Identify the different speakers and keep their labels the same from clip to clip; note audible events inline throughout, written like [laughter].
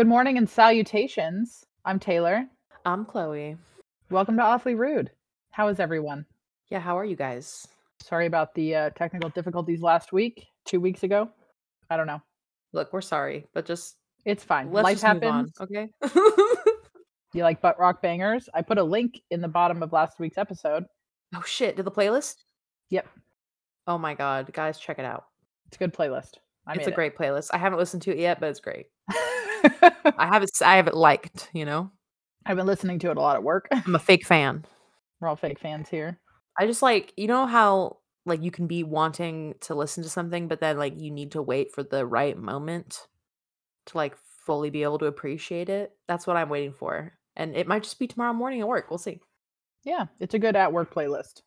Speaker 1: Good morning and salutations. I'm Taylor.
Speaker 2: I'm Chloe.
Speaker 1: Welcome to Awfully Rude. How is everyone?
Speaker 2: Yeah, how are you guys?
Speaker 1: Sorry about the uh, technical difficulties last week, two weeks ago. I don't know.
Speaker 2: Look, we're sorry, but just
Speaker 1: It's fine.
Speaker 2: let's
Speaker 1: Life
Speaker 2: just move on,
Speaker 1: happens.
Speaker 2: okay? [laughs]
Speaker 1: You like butt rock bangers? I put a link in the bottom of last week's episode.
Speaker 2: oh shit, did the playlist?
Speaker 1: Yep.
Speaker 2: Oh my god, guys, check it out.
Speaker 1: It's a good playlist. I
Speaker 2: it's a great playlist. I haven't listened to it yet, but it's great. [laughs] I have it. I have it liked. You know,
Speaker 1: I've been listening to it a lot at work.
Speaker 2: I'm a fake fan.
Speaker 1: We're all fake fans here.
Speaker 2: I just like you know how like you can be wanting to listen to something, but then like you need to wait for the right moment to like fully be able to appreciate it. That's what I'm waiting for, and it might just be tomorrow morning at work. We'll see.
Speaker 1: Yeah, it's a good at work playlist.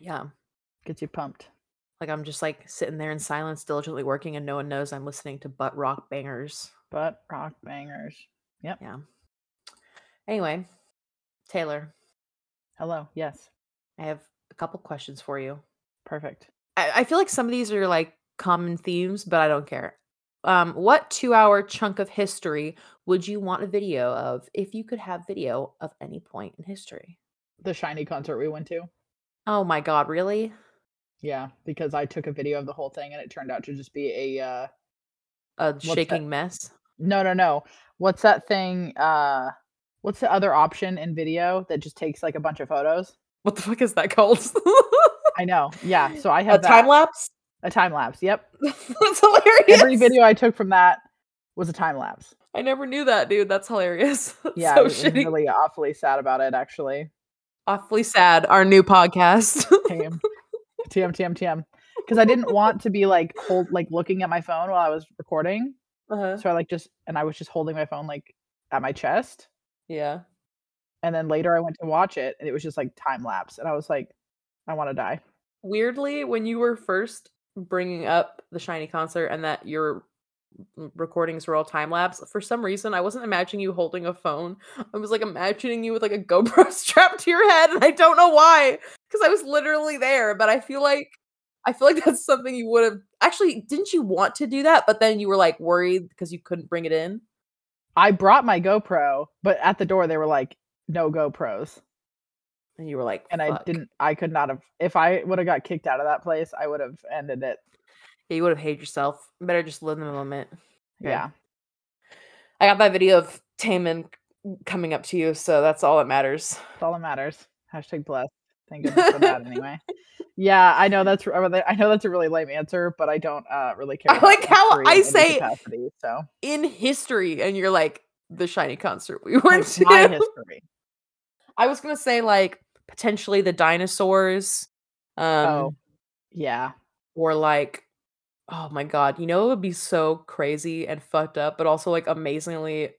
Speaker 2: Yeah.
Speaker 1: Gets you pumped.
Speaker 2: Like I'm just like sitting there in silence, diligently working, and no one knows I'm listening to butt rock bangers.
Speaker 1: Butt rock bangers. Yep.
Speaker 2: Yeah. Anyway, Taylor,
Speaker 1: Hello. Yes.
Speaker 2: I have a couple questions for you.
Speaker 1: Perfect.
Speaker 2: I, I feel like some of these are like common themes, but I don't care. Um, what two hour chunk of history would you want a video of if you could have video of any point in history?
Speaker 1: The SHINee concert we went to.
Speaker 2: Oh my god, really?
Speaker 1: Yeah, because I took a video of the whole thing and it turned out to just be a uh
Speaker 2: A
Speaker 1: that?
Speaker 2: shaking mess.
Speaker 1: No no no. What's that thing? Uh what's the other option in video that just takes like a bunch of photos?
Speaker 2: What the fuck is that called?
Speaker 1: I know. Yeah. So I [laughs] have
Speaker 2: a
Speaker 1: time
Speaker 2: lapse?
Speaker 1: a time lapse. Yep. [laughs]
Speaker 2: That's hilarious.
Speaker 1: Every video I took from that was a time lapse.
Speaker 2: I never knew that, dude. That's hilarious. [laughs] That's
Speaker 1: Yeah,
Speaker 2: so
Speaker 1: was really awfully sad about it actually.
Speaker 2: Awfully sad. Our new podcast.
Speaker 1: TM TM TM TM. Because I didn't want to be like hold like looking at my phone while I was recording.
Speaker 2: Uh-huh.
Speaker 1: So I like just and I was just holding my phone like at my chest.
Speaker 2: Yeah.
Speaker 1: And then later I went to watch it and it was just like time lapse. And I was like, I want to die.
Speaker 2: Weirdly, when you were first bringing up the SHINee concert and that your recordings were all time lapse, for some reason I wasn't imagining you holding a phone. I was like imagining you with like a [laughs] GoPro strapped to your head, and I don't know why, because I was literally there. But I feel like I feel like that's something you would have actually. Didn't you want to do that? But then you were like worried because you couldn't bring it in.
Speaker 1: I brought my GoPro, but at the door they were like, no GoPros.
Speaker 2: And you were like,
Speaker 1: And I didn't I could not have if I would have got kicked out of that place, I would have ended it.
Speaker 2: Yeah, you would have hated yourself. Better just live in the moment. Okay.
Speaker 1: Yeah.
Speaker 2: I got that video of Taemin coming up to you, so that's all that matters.
Speaker 1: That's all that matters. Hashtag blessed. Thank goodness for that anyway. Yeah, I know that's I know that's a really lame answer, but I don't uh, really care.
Speaker 2: I like how I say-
Speaker 1: capacity, so
Speaker 2: In history, and you're like the SHINee concert we went to.
Speaker 1: my history.
Speaker 2: I was gonna say like potentially the dinosaurs, um,
Speaker 1: oh, yeah.
Speaker 2: or like, oh my god, you know it would be so crazy and fucked up, but also like amazingly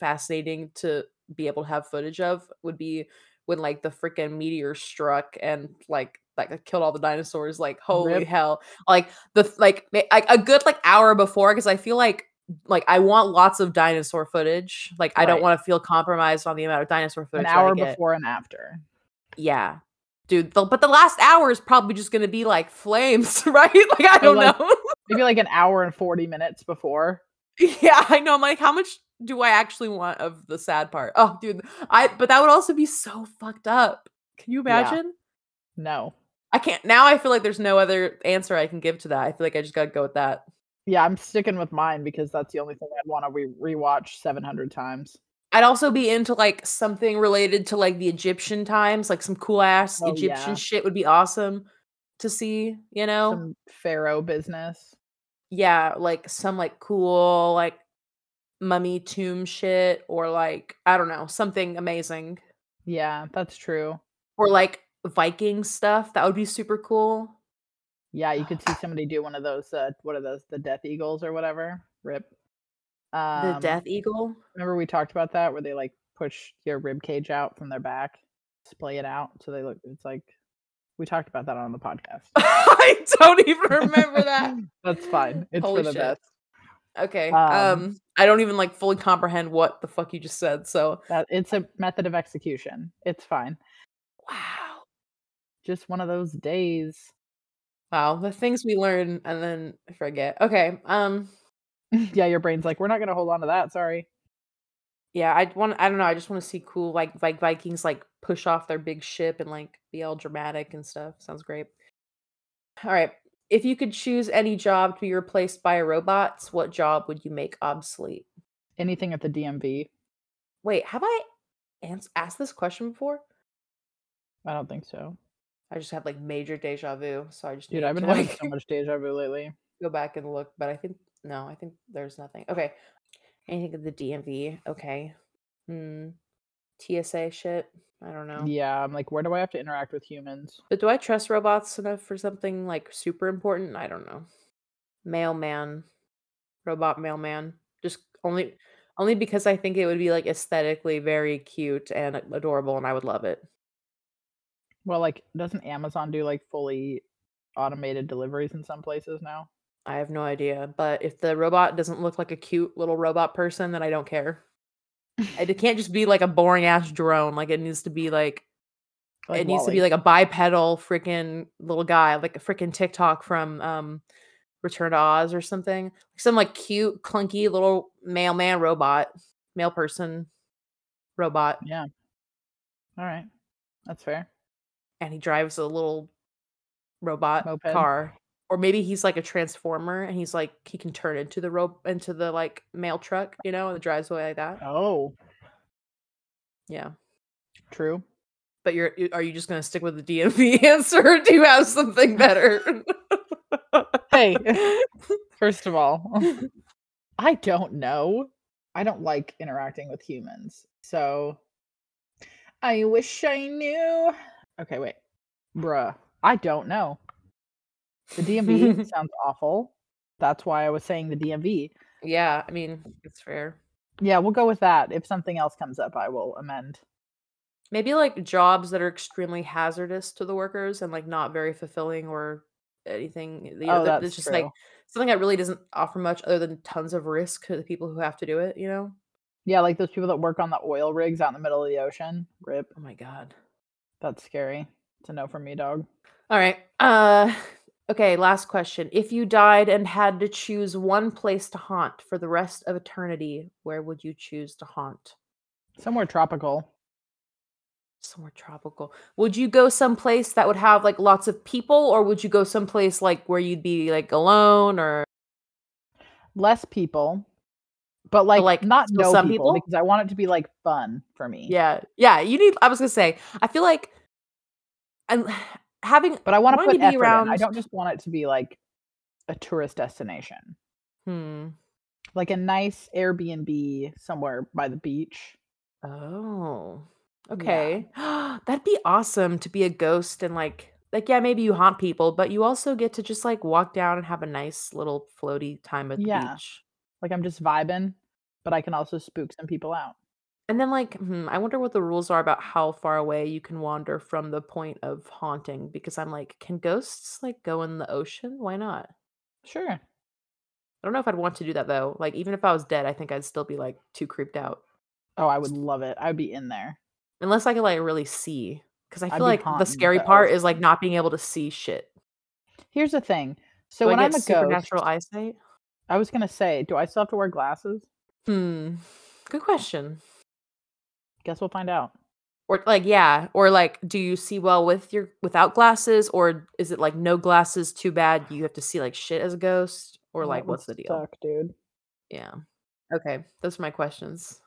Speaker 2: fascinating to be able to have footage of would be when like the freaking meteor struck and like like killed all the dinosaurs. Like holy
Speaker 1: Rip.
Speaker 2: hell! Like the like like a good like hour before because I feel like like I want lots of dinosaur footage. Like I don't want to feel compromised on the amount of dinosaur
Speaker 1: An
Speaker 2: footage. I
Speaker 1: hour before and after.
Speaker 2: Yeah. Dude, the, but the last hour is probably just gonna be like flames, [laughs] right? Like I don't
Speaker 1: like-
Speaker 2: know.
Speaker 1: Maybe like an hour and 40 minutes before. [laughs]
Speaker 2: yeah, I know. I'm like, how much do I actually want of the sad part? Oh, dude, I. But that would also be so fucked up. Can you
Speaker 1: Yeah.
Speaker 2: imagine?
Speaker 1: No.
Speaker 2: I can't. Now I feel like there's no other answer I can give to that. I feel like I just gotta go with that.
Speaker 1: Yeah, I'm sticking with mine because that's the only thing I'd want to re- rewatch 700 times.
Speaker 2: I'd also be into like something related to like the Egyptian times, like some cool ass
Speaker 1: Oh,
Speaker 2: Egyptian
Speaker 1: yeah.
Speaker 2: shit would be awesome to see. You know?
Speaker 1: Some pharaoh business.
Speaker 2: yeah, like some like cool like mummy tomb shit or like I don't know, something amazing.
Speaker 1: Yeah, that's true.
Speaker 2: Or like Viking stuff. That would be super cool.
Speaker 1: Yeah, you could see [sighs] somebody do one of those. Uh, what are those? The Death Eagles or whatever. Rip. Um,
Speaker 2: the Death Eagle.
Speaker 1: Remember we talked about that where they like push your rib cage out from their back, splay it out, so they look. It's like we talked about that on the podcast. [laughs]
Speaker 2: I don't even remember that.
Speaker 1: That's fine. It's
Speaker 2: Holy
Speaker 1: for the
Speaker 2: shit.
Speaker 1: best.
Speaker 2: Okay.
Speaker 1: Um,
Speaker 2: Um, I don't even like fully comprehend what the fuck you just said. So
Speaker 1: That it's a method of execution. It's fine.
Speaker 2: wow.
Speaker 1: Just one of those days.
Speaker 2: Wow, the things we learn and then forget. Okay. Um [laughs]
Speaker 1: yeah, your brain's like, we're not gonna hold on to that. Sorry.
Speaker 2: Yeah, I want I don't know, I just wanna see cool, like, like, Vikings, like, push off their big ship and, like, be all dramatic and stuff. Sounds great. Alright. If you could choose any job to be replaced by robots, what job would you make obsolete?
Speaker 1: Anything at the DMV.
Speaker 2: Wait, have I ans asked this question before?
Speaker 1: I don't think so.
Speaker 2: I just have, like, major deja vu, so I just
Speaker 1: Dude,
Speaker 2: need
Speaker 1: I've been
Speaker 2: to,
Speaker 1: having
Speaker 2: like
Speaker 1: so much deja vu lately. [laughs]
Speaker 2: go back and look, but I think no, I think there's nothing. Okay. Anything at the DMV. Okay. Hmm. TSA shit. I don't know.
Speaker 1: Yeah, I'm like, where do I have to interact with humans?
Speaker 2: But do I trust robots enough for something like super important? I don't know. Mailman. Robot mailman. Just only only because I think it would be like aesthetically very cute and adorable and I would love it.
Speaker 1: Well, like, doesn't Amazon do like fully automated deliveries in some places now?
Speaker 2: I have no idea, but if the robot doesn't look like a cute little robot person, then I don't care. It can't just be like a boring ass drone. Like it needs to be like
Speaker 1: Like
Speaker 2: it needs to be like a bipedal freaking little guy, like a freaking Tik-Tok from um Return to Oz or something. Some like cute, clunky little mailman robot, mail person robot.
Speaker 1: Yeah. All right. That's fair.
Speaker 2: And he drives a little robot
Speaker 1: Moped.
Speaker 2: car. Or maybe he's like a transformer and he's like he can turn into the rope into the like mail truck, you know, and it drives away like that.
Speaker 1: Oh,
Speaker 2: Yeah.
Speaker 1: true.
Speaker 2: But you're are you just gonna stick with the DMV [laughs] answer or do you have something better?
Speaker 1: Hey, [laughs] first of all, I don't know. I don't like interacting with humans. So I wish I knew. Okay, wait. Bruh. I don't know. The DMV [laughs] sounds awful. That's why I was saying the DMV.
Speaker 2: yeah, I mean, it's fair.
Speaker 1: Yeah, we'll go with that. If something else comes up, I will amend.
Speaker 2: Maybe like jobs that are extremely hazardous to the workers and like not very fulfilling or anything. You know,
Speaker 1: Oh, that's
Speaker 2: it's just like something that really doesn't offer much other than tons of risk to the people who have to do it, you know?
Speaker 1: Yeah, like those people that work on the oil rigs out in the middle of the ocean. Rip.
Speaker 2: Oh my god.
Speaker 1: That's scary. A no from me, dog.
Speaker 2: All right. Uh okay, last question. If you died and had to choose one place to haunt for the rest of eternity, where would you choose to haunt?
Speaker 1: Somewhere tropical.
Speaker 2: Somewhere tropical. Would you go someplace that would have like lots of people or would you go someplace like where you'd be like alone or
Speaker 1: Less people. But like,
Speaker 2: like,
Speaker 1: not no
Speaker 2: some
Speaker 1: people,
Speaker 2: people?
Speaker 1: because I want it to be like fun for me.
Speaker 2: Yeah. Yeah, you need I was going to say, I feel like and [sighs] having
Speaker 1: But I want to put effort in. I don't just want it to be like a tourist destination.
Speaker 2: hmm.
Speaker 1: Like a nice Airbnb somewhere by the beach.
Speaker 2: Oh.
Speaker 1: Yeah.
Speaker 2: Okay. [gasps] That'd be awesome to be a ghost and like like yeah, maybe you haunt people, but you also get to just like walk down and have a nice little floaty time at the
Speaker 1: Yeah.
Speaker 2: beach.
Speaker 1: Like I'm just vibing, but I can also spook some people out.
Speaker 2: And then like, hmm, I wonder what the rules are about how far away you can wander from the point of haunting because I'm like, can ghosts like go in the ocean? Why not?
Speaker 1: Sure.
Speaker 2: I don't know if I'd want to do that though. Like even if I was dead, I think I'd still be like too creeped out.
Speaker 1: Oh, I would love it. I'd be in there.
Speaker 2: Unless I could like really see. Because I
Speaker 1: I'd
Speaker 2: feel
Speaker 1: be
Speaker 2: like the
Speaker 1: haunting
Speaker 2: scary
Speaker 1: the
Speaker 2: part
Speaker 1: ocean.
Speaker 2: is like not being able to see shit.
Speaker 1: Here's the thing. So
Speaker 2: Do
Speaker 1: when
Speaker 2: I
Speaker 1: I'm
Speaker 2: get
Speaker 1: a
Speaker 2: supernatural
Speaker 1: ghost,
Speaker 2: eyesight?
Speaker 1: I was gonna say, do I still have to wear glasses?
Speaker 2: Hmm. Good question.
Speaker 1: Guess we'll find out.
Speaker 2: Or like yeah, or like do you see well with your without glasses or is it like no glasses too bad you have to see like shit as a ghost or like what's the deal?
Speaker 1: Suck, dude.
Speaker 2: Yeah. Okay, those are my questions.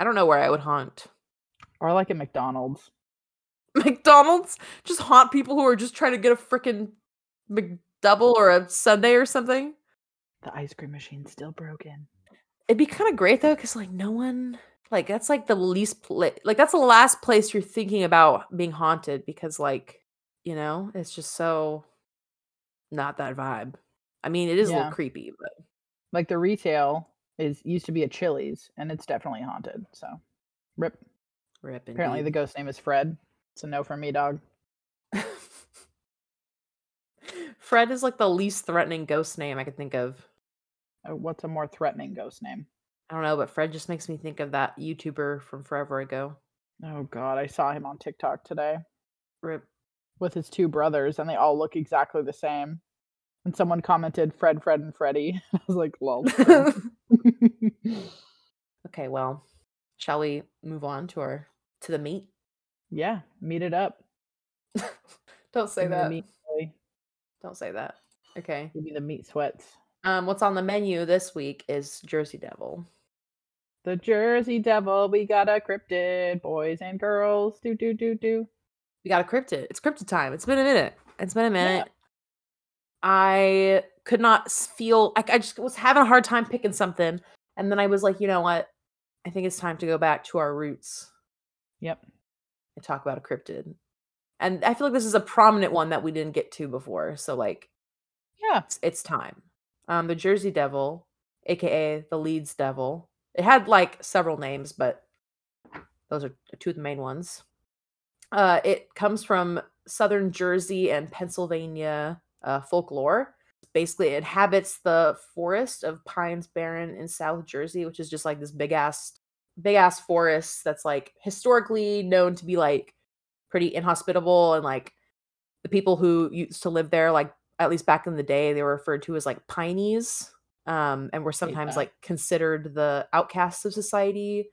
Speaker 2: I don't know where I would haunt.
Speaker 1: Or like at McDonald's. [laughs]
Speaker 2: McDonald's just haunt people who are just trying to get a freaking McDouble or a sundae or something.
Speaker 1: The ice cream machine's still broken.
Speaker 2: It'd be kind of great though, because like no one like that's like the least pla- like that's the last place you're thinking about being haunted because like you know it's just so not that vibe. I mean, it is a little creepy, but
Speaker 1: Like the retail is used to be a Chili's and it's definitely haunted. So rip.
Speaker 2: rip.
Speaker 1: Apparently the ghost name is Fred. It's a no from me, dog. [laughs]
Speaker 2: Fred is like the least threatening ghost name I could think of.
Speaker 1: Uh, What's a more threatening ghost name?
Speaker 2: I don't know, but Fred just makes me think of that YouTuber from forever ago.
Speaker 1: Oh god, I saw him on TikTok today
Speaker 2: Rip.
Speaker 1: with his two brothers and they all look exactly the same. And someone commented Fred, Fred, and Freddie. [laughs] I was like, lol. [laughs]
Speaker 2: okay, well, shall we move on to our to the meat?
Speaker 1: Yeah, meet it up. [laughs]
Speaker 2: Don't say
Speaker 1: the
Speaker 2: that.
Speaker 1: meat.
Speaker 2: Don't say that. Okay.
Speaker 1: Give me the meat sweats.
Speaker 2: Um, what's on the menu this week is Jersey Devil.
Speaker 1: The Jersey Devil. We got a cryptid, boys and girls. Do do do do.
Speaker 2: We got a cryptid. It's cryptid time. It's been a minute. It's been a minute. I could not feel. I, I just was having a hard time picking something, and then I was like, you know what? I think it's time to go back to our roots
Speaker 1: Yep.
Speaker 2: and talk about a cryptid. And I feel like this is a prominent one that we didn't get to before. So like,
Speaker 1: Yeah.
Speaker 2: it's, it's time. Um, the Jersey Devil, aka the Leeds Devil. It had like several names, but those are two of the main ones. Uh, it comes from southern Jersey and Pennsylvania uh, folklore. Basically, it inhabits the forest of Pines Barren in South Jersey, which is just like this big ass, big ass forest that's like historically known to be like pretty inhospitable and like the people who used to live there, like at least back in the day, they were referred to as like pineys, um, and were sometimes
Speaker 1: that.
Speaker 2: like considered the outcasts of society.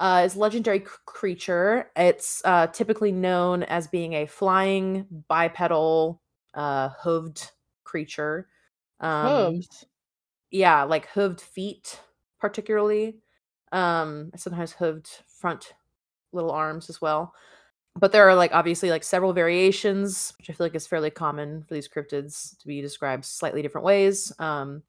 Speaker 2: Uh, is legendary c- creature. It's uh, typically known as being a flying bipedal, uh, hooved creature. Um,
Speaker 1: Hooves.
Speaker 2: yeah, like hooved feet, particularly. Um, sometimes hooved front little arms as well. But there are like obviously like several variations, which I feel like is fairly common for these cryptids to be described slightly different ways. Um,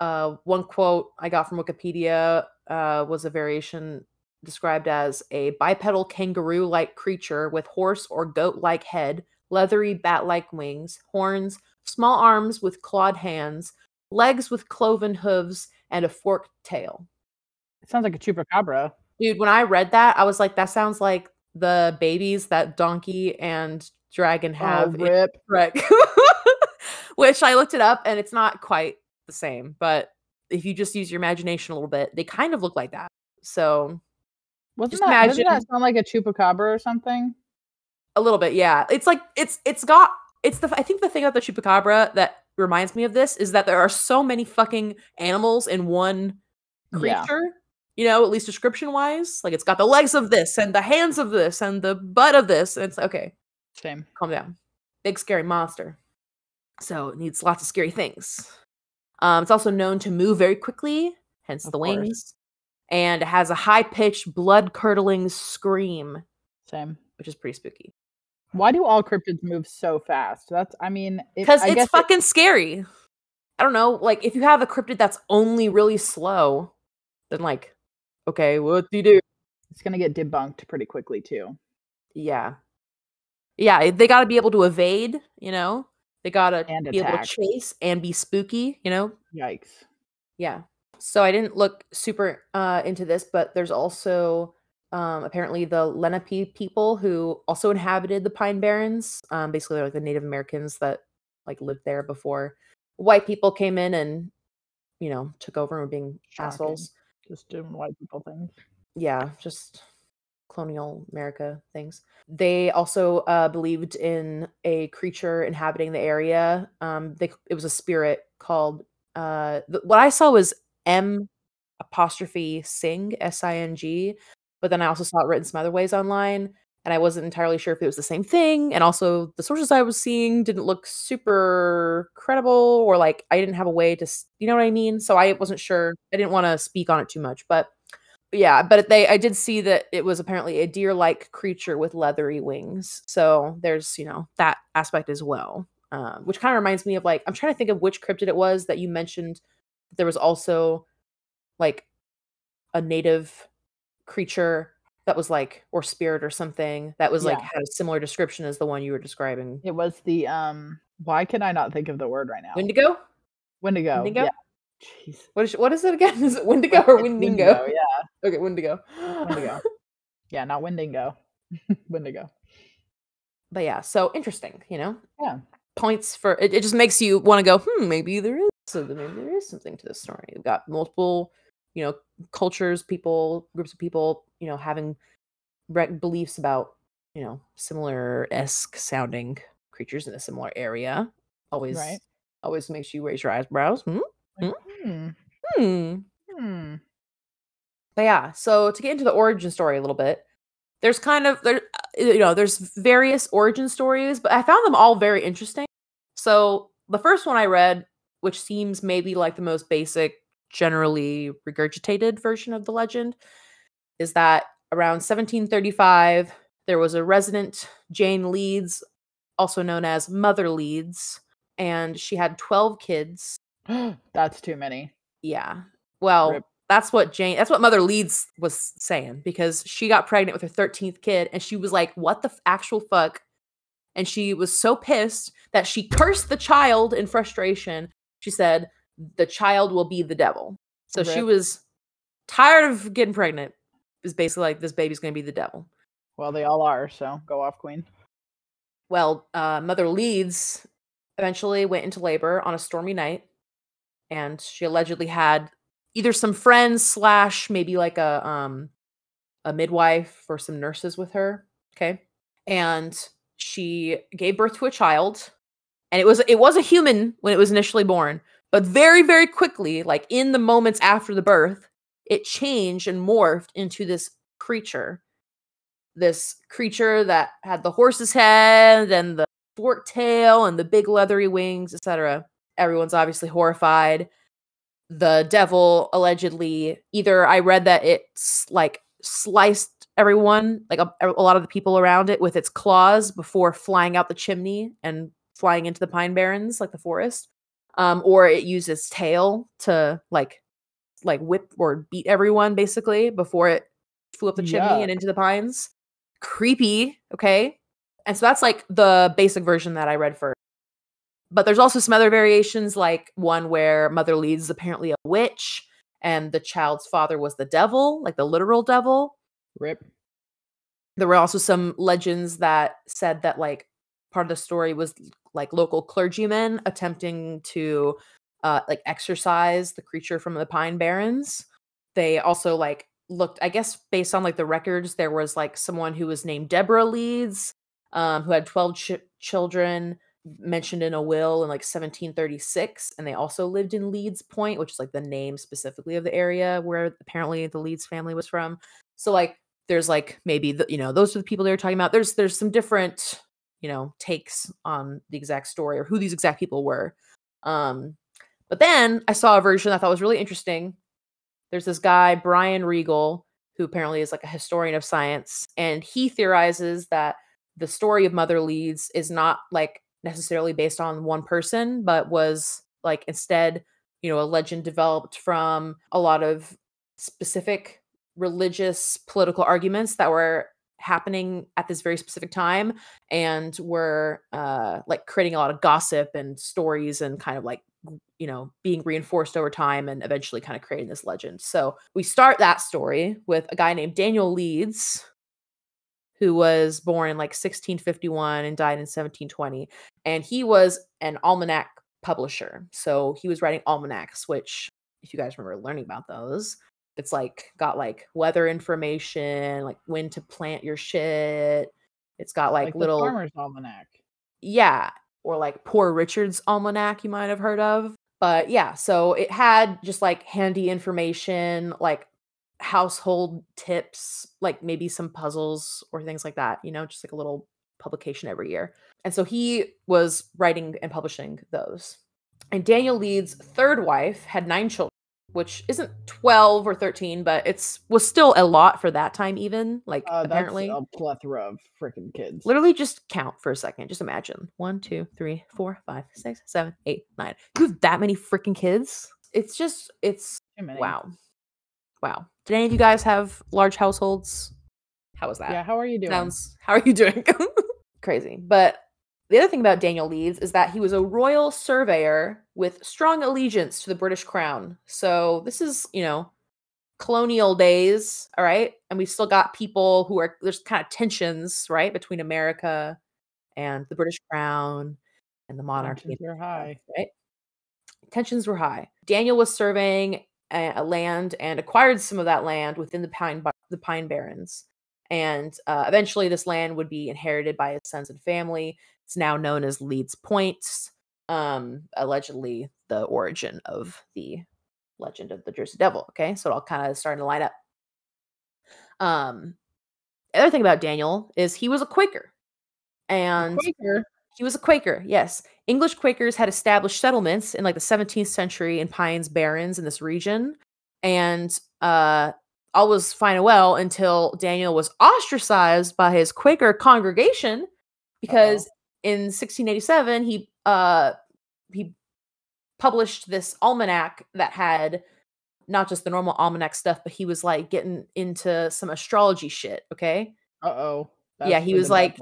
Speaker 2: uh, one quote I got from Wikipedia uh, was a variation described as a bipedal kangaroo like creature with horse or goat like head, leathery bat like wings, horns, small arms with clawed hands, legs with cloven hooves, and a forked tail.
Speaker 1: It sounds like a chupacabra.
Speaker 2: Dude, when I read that, I was like, that sounds like the babies that donkey and dragon oh, have
Speaker 1: oh, rip. [laughs]
Speaker 2: Shrek. [laughs] Which I looked it up and it's not quite the same, but if you just use your imagination a little bit, they kind of look like that. So
Speaker 1: Wasn't
Speaker 2: Just
Speaker 1: that, doesn't that sound like a chupacabra or something?
Speaker 2: a little bit, yeah. It's like it's it's got it's the I think the thing about the chupacabra that reminds me of this is that there are so many fucking animals in one
Speaker 1: Yeah.
Speaker 2: You know, at least description wise, like it's got the legs of this and the hands of this and the butt of this. And it's okay.
Speaker 1: Same.
Speaker 2: calm down. Big scary monster. So it needs lots of scary things. Um, it's also known to move very quickly, hence
Speaker 1: Of
Speaker 2: the
Speaker 1: course.
Speaker 2: wings, and it has a high pitched, blood curdling scream,
Speaker 1: Same.
Speaker 2: which is pretty spooky.
Speaker 1: Why do all cryptids move so fast? That's I mean, it-
Speaker 2: Because
Speaker 1: I
Speaker 2: it's
Speaker 1: guess it-
Speaker 2: fucking scary. I don't know. Like, if you have a cryptid that's only really slow, then, like, okay, what do you do?
Speaker 1: it's gonna get debunked pretty quickly too.
Speaker 2: Yeah. Yeah, they got to be able to evade, you know? They got to be able to chase and be spooky, you know?
Speaker 1: Yikes.
Speaker 2: Yeah. So I didn't look super uh, into this, but there's also um, apparently the Lenape people who also inhabited the Pine Barrens. Um, basically, they're like the Native Americans that like lived there before white people came in and you know took over and were being
Speaker 1: Shocking.
Speaker 2: assholes.
Speaker 1: Just doing white people things.
Speaker 2: Yeah, just colonial America things. They also uh, believed in a creature inhabiting the area. Um, they, it was a spirit called. Uh, th- what I saw was M apostrophe Sing S I N G, but then I also saw it written some other ways online, and I wasn't entirely sure if it was the same thing. And also, the sources I was seeing didn't look super credible, or like I didn't have a way to, you know what I mean. So I wasn't sure. I didn't want to speak on it too much, but yeah but they i did see that it was apparently a deer-like creature with leathery wings so there's you know that aspect as well um, which kind of reminds me of like i'm trying to think of which cryptid it was that you mentioned there was also like a native creature that was like or spirit or something that was like had a similar description as the one you were describing
Speaker 1: It was the um. Why can I not think of the word right now?
Speaker 2: wendigo
Speaker 1: Wendigo.
Speaker 2: Wendigo?
Speaker 1: Yeah. Jeez.
Speaker 2: what is what is it again [laughs] is it wendigo or
Speaker 1: It's
Speaker 2: wendigo
Speaker 1: Yeah. [laughs]
Speaker 2: okay wendigo
Speaker 1: Wendigo. [laughs] yeah, not Wendigo. Wendigo.
Speaker 2: but yeah so interesting you know
Speaker 1: Yeah.
Speaker 2: points for it, it just makes you want to go hmm maybe there is something maybe there is something to this story we've got multiple you know cultures people groups of people you know having re- beliefs about you know similar esque sounding creatures in a similar area always
Speaker 1: Right.
Speaker 2: always makes you raise your eyebrows hmm?
Speaker 1: Like, hmm.
Speaker 2: Hmm.
Speaker 1: Hmm.
Speaker 2: But yeah, so to get into the origin story a little bit, there's kind of there uh, you know, there's various origin stories, but I found them all very interesting. So the first one I read, which seems maybe like the most basic, generally regurgitated version of the legend, is that around 1735 there was a resident, Jane Leeds, also known as Mother Leeds, and she had 12 kids. [gasps]
Speaker 1: That's too many.
Speaker 2: Yeah. Well,
Speaker 1: Rip.
Speaker 2: that's what Jane, that's what Mother Leeds was saying because she got pregnant with her 13th kid and she was like, what the f- actual fuck? And she was so pissed that she cursed the child in frustration. She said, the child will be the devil. So she was tired of getting pregnant. Is basically like, this baby's going to be the devil.
Speaker 1: Well, they all are, so go off, Queen.
Speaker 2: Well, uh, Mother Leeds eventually went into labor on a stormy night, and she allegedly had either some friends slash maybe like a um a midwife or some nurses with her. Okay, and she gave birth to a child, and it was it was a human when it was initially born, but very very quickly, like in the moments after the birth, it changed and morphed into this creature this creature that had the horse's head and the forked tail and the big leathery wings, etc. Everyone's obviously horrified. The devil allegedly either I read that it's like sliced everyone, like a, a lot of the people around it with its claws before flying out the chimney and flying into the pine barrens like the forest. Um, or it uses tail to like like whip or beat everyone basically before it flew up the chimney and into the pines creepy. Okay. And so that's like the basic version that I read first. But there's also some other variations, like one where Mother Leeds is apparently a witch and the child's father was the devil, like the literal devil.
Speaker 1: Rip.
Speaker 2: There were also some legends that said that like part of the story was like local clergymen attempting to uh like exorcise the creature from the pine barrens. They also like looked i guess based on like the records there was like someone who was named deborah leeds um, who had 12 ch- children mentioned in a will in like 1736 and they also lived in leeds point which is like the name specifically of the area where apparently the leeds family was from so like there's like maybe the, you know those are the people they were talking about there's there's some different you know takes on the exact story or who these exact people were. Um but then i saw a version i thought was really interesting. There's this guy Brian Regal who apparently is like a historian of science and he theorizes that the story of Mother Leeds is not like necessarily based on one person but was like instead you know a legend developed from a lot of specific religious political arguments that were happening at this very specific time and were uh like creating a lot of gossip and stories and kind of like you know being reinforced over time and eventually kind of creating this legend. So we start that story with a guy named daniel leeds who was born in like 1651 and died in 1720 and he was an almanac publisher. So he was writing almanacs which if you guys remember learning about those it's like got like weather information like when to plant your shit it's got like,
Speaker 1: Like,
Speaker 2: little
Speaker 1: the Farmer's Almanac.
Speaker 2: yeah or like poor richard's almanac you might have heard of but yeah so it had just like handy information like household tips like maybe some puzzles or things like that you know just like a little publication every year and so he was writing and publishing those and daniel leeds third wife had nine children which isn't 12 or 13 but it's was still a lot for that time even like
Speaker 1: Uh,
Speaker 2: apparently
Speaker 1: that's a plethora of freaking kids.
Speaker 2: Literally just count for a second. Just imagine. One, two, three, four, five, six, seven, eight, nine. You have that many freaking kids? It's just it's
Speaker 1: Too many.
Speaker 2: wow. Wow. Did any of you guys have large households? How was that?
Speaker 1: Yeah, how are you doing?
Speaker 2: Sounds how are you doing? [laughs] Crazy. But the other thing about Daniel Leeds is that he was a royal surveyor with strong allegiance to the British crown. So this is, you know, colonial days, all right? And we still got people who are there's kind of tensions, right, between America and the British crown and the monarchy.
Speaker 1: Tensions are high.
Speaker 2: Right? Tensions were high. Daniel was surveying a, a land and acquired some of that land within the pine the pine barrens. And uh, eventually, this land would be inherited by his sons and family. It's now known as Leeds Points, um, allegedly the origin of the legend of the Jersey Devil. Okay, so it all kind of starting to line up. Um, the other thing about Daniel is he was a Quaker, and
Speaker 1: Quaker.
Speaker 2: he was a Quaker. Yes, English Quakers had established settlements in like the 17th century in Pines Barrens in this region, and uh, all was fine and well until Daniel was ostracized by his Quaker congregation because in 1687 he uh he published this almanac that had not just the normal almanac stuff, but he was like getting into some astrology shit. Okay.
Speaker 1: Uh oh.
Speaker 2: Yeah, he was like-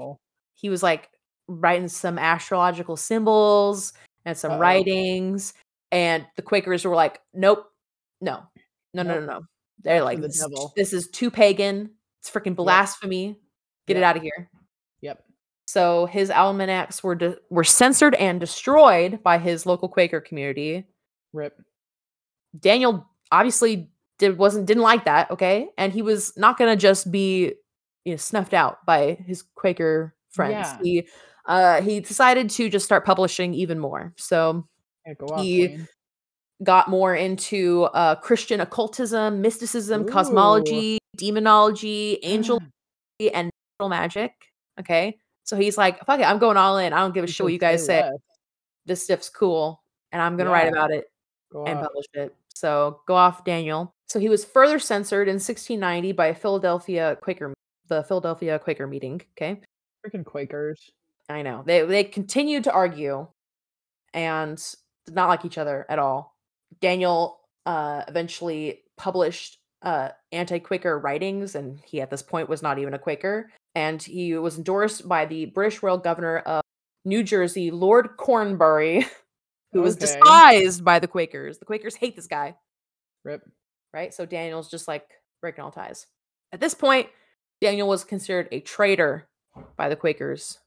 Speaker 2: He was like writing some astrological symbols and some
Speaker 1: Uh-oh.
Speaker 2: writings. And the Quakers were like, nope, no, no, no, no, no. They're like,
Speaker 1: the
Speaker 2: this,
Speaker 1: devil."
Speaker 2: this is too pagan. It's freaking blasphemy. Get it out of here.
Speaker 1: Yep.
Speaker 2: So his almanacs were de- were censored and destroyed by his local Quaker community.
Speaker 1: Rip.
Speaker 2: Daniel obviously did wasn't didn't like that, okay? And he was not going to just be you know snuffed out by his Quaker friends.
Speaker 1: Yeah.
Speaker 2: He uh he decided to just start publishing even more. So
Speaker 1: Yeah, off,
Speaker 2: He-
Speaker 1: Queen.
Speaker 2: Got more into uh Christian occultism, mysticism,
Speaker 1: Ooh.
Speaker 2: cosmology, demonology, angel and natural magic. Okay. So he's like, fuck it, I'm going all in. I don't give a shit what you guys say.
Speaker 1: less.
Speaker 2: This stuff's cool. And I'm gonna write about it
Speaker 1: Go
Speaker 2: and
Speaker 1: off.
Speaker 2: publish it. So go off, Daniel. So he was further censored in 1690 by a Philadelphia Quaker, the Philadelphia Quaker meeting. Okay,
Speaker 1: Freaking Quakers.
Speaker 2: I know they they continued to argue, and did not like each other at all. Daniel uh, eventually published uh, anti-Quaker writings, and he at this point was not even a Quaker, and he was endorsed by the British Royal Governor of New Jersey, Lord Cornbury, [laughs] who was despised by the Quakers. The Quakers hate this guy
Speaker 1: Rip.
Speaker 2: right? So Daniel's just like breaking all ties. At this point, Daniel was considered a traitor by the Quakers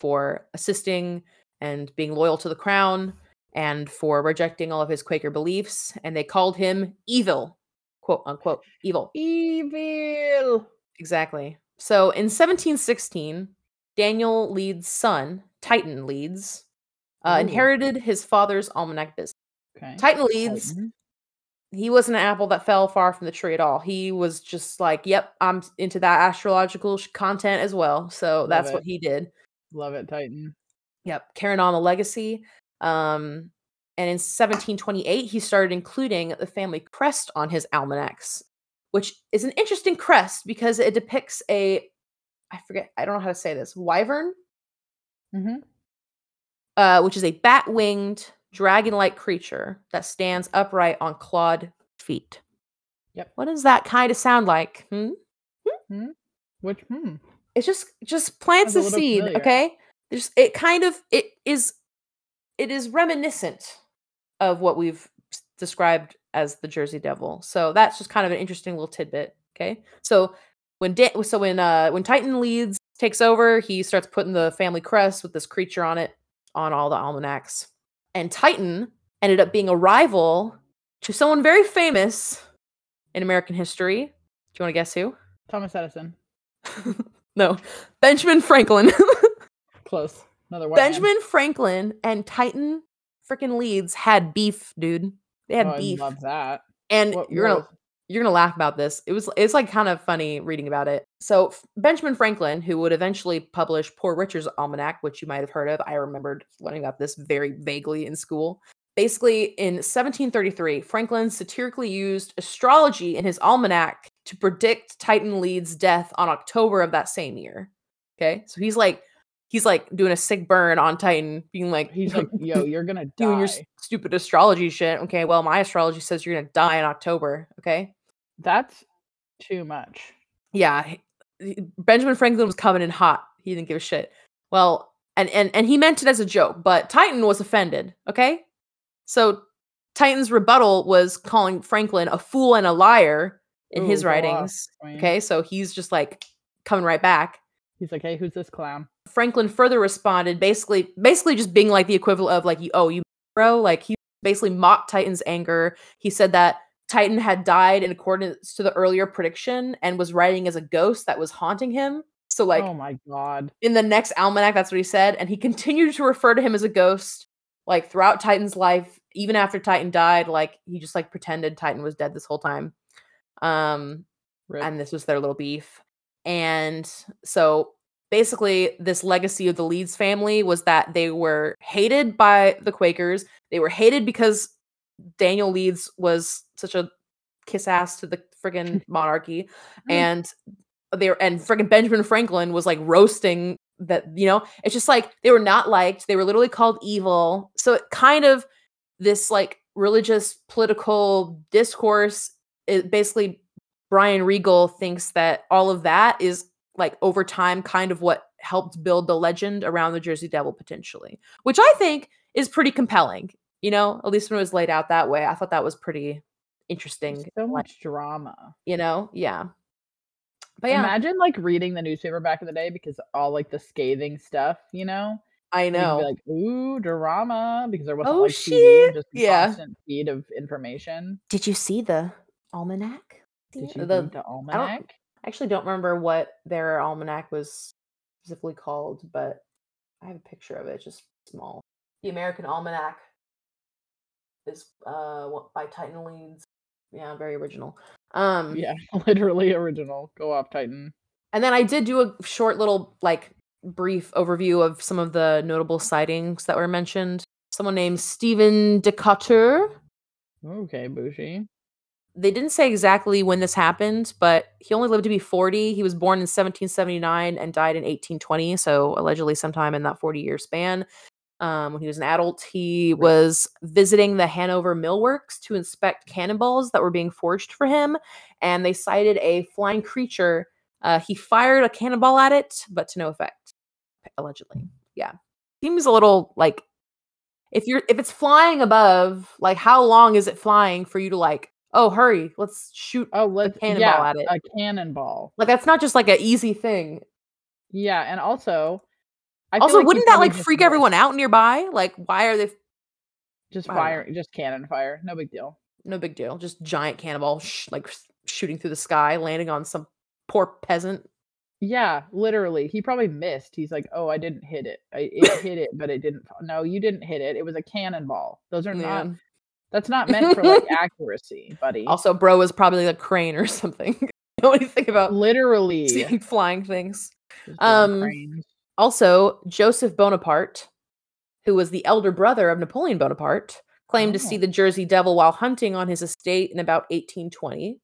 Speaker 2: for assisting and being loyal to the crown and for rejecting all of his Quaker beliefs. And they called him evil, quote unquote, evil.
Speaker 1: Evil.
Speaker 2: Exactly. So in 1716, Daniel Leeds' son, Titan Leeds, uh, inherited his father's almanac business.
Speaker 1: Okay.
Speaker 2: Titan Leeds
Speaker 1: Titan.
Speaker 2: he wasn't an apple that fell far from the tree at all. He was just like, "Yep, I'm into that astrological sh- content as well." So that's what he did.
Speaker 1: Love it, Titan.
Speaker 2: Yep, carrying on the legacy. Um, and in 1728, he started including the family crest on his almanacs, which is an interesting crest because it depicts a, I forget, I don't know how to say this, wyvern,
Speaker 1: Mm-hmm.
Speaker 2: uh, which is a bat-winged, dragon-like creature that stands upright on clawed feet.
Speaker 1: Yep.
Speaker 2: What does that kind of sound like? Hmm? Hmm.
Speaker 1: Which, hmm.
Speaker 2: It's just just plants
Speaker 1: Sounds
Speaker 2: a
Speaker 1: a
Speaker 2: seed,
Speaker 1: familiar.
Speaker 2: okay? There's it kind of it is it is reminiscent of what we've described as the Jersey Devil. So that's just kind of an interesting little tidbit, okay? So when da- so when uh when Titan Leeds takes over, he starts putting the family crest with this creature on it on all the almanacs. And Titan ended up being a rival to someone very famous in American history. Do you want to guess who?
Speaker 1: Thomas Edison. [laughs]
Speaker 2: no, Benjamin Franklin. [laughs]
Speaker 1: Close. Another white man.
Speaker 2: Benjamin Franklin and Titan freaking Leeds had beef, dude. They had
Speaker 1: Oh, I
Speaker 2: beef,
Speaker 1: love that.
Speaker 2: and
Speaker 1: What-
Speaker 2: you're gonna you're gonna laugh about this. It was it's like kind of funny reading about it. So Benjamin Franklin, who would eventually publish Poor Richard's Almanac, which you might have heard of, I remembered learning about this very vaguely in school. Basically, in 1733, Franklin satirically used astrology in his almanac to predict Titan Leeds' death on October of that same year. Okay, so he's like he's like doing a sick burn on Titan, being like
Speaker 1: He's like, [laughs] yo, you're gonna die.
Speaker 2: doing your stupid astrology shit. Okay, well, my astrology says you're gonna die in October. Okay,
Speaker 1: That's too much.
Speaker 2: yeah, Benjamin Franklin was coming in hot. He didn't give a shit. Well, and and and he meant it as a joke, but Titan was offended. Okay, so Titan's rebuttal was calling Franklin a fool and a liar in
Speaker 1: Ooh,
Speaker 2: his
Speaker 1: off,
Speaker 2: writings. Okay, so he's just like coming right back.
Speaker 1: He's like, hey, who's this clown?
Speaker 2: Franklin further responded, basically, basically just being like the equivalent of like, you, oh, you bro, like he basically mocked Titan's anger. He said that Titan had died in accordance to the earlier prediction and was writing as a ghost that was haunting him. So like
Speaker 1: oh my god.
Speaker 2: in the next almanac, that's what he said, and he [laughs] continued to refer to him as a ghost like throughout Titan's life, even after Titan died. Like he just like pretended Titan was dead this whole time. Um,
Speaker 1: Rip.
Speaker 2: and this was their little beef. And so basically, this legacy of the Leeds family was that they were hated by the Quakers. They were hated because Daniel Leeds was such a kiss ass to the friggin' [laughs] monarchy, mm. and they were, and friggin' Benjamin Franklin was like roasting that. You know, it's just like they were not liked. They were literally called evil. So it kind of this like religious political discourse. It basically Brian Regal thinks that all of that is like over time kind of what helped build the legend around the Jersey Devil potentially, which I think is pretty compelling. You know, at least when it was laid out that way, I thought that was pretty interesting.
Speaker 1: There's so
Speaker 2: like,
Speaker 1: much drama.
Speaker 2: you know, yeah. But yeah,
Speaker 1: Imagine like reading the newspaper back in the day because all like the scathing stuff, you know.
Speaker 2: I
Speaker 1: And you could
Speaker 2: know.
Speaker 1: be like, ooh, drama, because there wasn't
Speaker 2: Oh,
Speaker 1: like TV,
Speaker 2: shit.
Speaker 1: just
Speaker 2: Yeah.
Speaker 1: constant feed of information.
Speaker 2: Did you see the almanac?
Speaker 1: Did
Speaker 2: The-
Speaker 1: you
Speaker 2: the-
Speaker 1: read the almanac?
Speaker 2: I actually don't remember what their almanac was specifically called, but I have a picture of it, just small. The American Almanac is uh by Titan Leeds. Yeah, very original. Um
Speaker 1: Yeah, [laughs] literally original. Go off, Titan.
Speaker 2: and then I did do a short little like brief overview of some of the notable sightings that were mentioned. Someone named Stephen Decatur.
Speaker 1: Okay, Bushi.
Speaker 2: They didn't say exactly when this happened, but he only lived to be 40. He was born in 1779 and died in 1820, so allegedly sometime in that 40 year span. Um, when he was an adult, he was visiting the Hanover Millworks to inspect cannonballs that were being forged for him, and they sighted a flying creature. Uh, he fired a cannonball at it, but to no effect, allegedly. Yeah, seems a little like if you're if it's flying above, like how long is it flying for you to like oh hurry let's shoot
Speaker 1: Oh, let's
Speaker 2: cannonball
Speaker 1: yeah,
Speaker 2: at it.
Speaker 1: a cannonball.
Speaker 2: like that's not just like an easy thing
Speaker 1: Yeah, and also, I
Speaker 2: also
Speaker 1: like
Speaker 2: wouldn't that like freak everyone out nearby like why are they
Speaker 1: Just
Speaker 2: don't know.
Speaker 1: fire, just cannon fire, no big deal.
Speaker 2: no big deal just giant cannonball sh- like shooting through the sky landing on some poor peasant
Speaker 1: Yeah, literally, he probably missed. He's like, "Oh, I didn't hit it. I it hit it, but it didn't." No, you didn't hit it. It was a cannonball. Those are not. That's not meant for like [laughs] accuracy, buddy.
Speaker 2: also bro was probably a crane or [laughs] something [laughs] know anything about
Speaker 1: literally,
Speaker 2: seeing flying things Um. Also, Joseph Bonaparte, who was the elder brother of Napoleon Bonaparte, claimed to see
Speaker 1: Oh.
Speaker 2: the Jersey Devil while hunting on his estate in about 1820.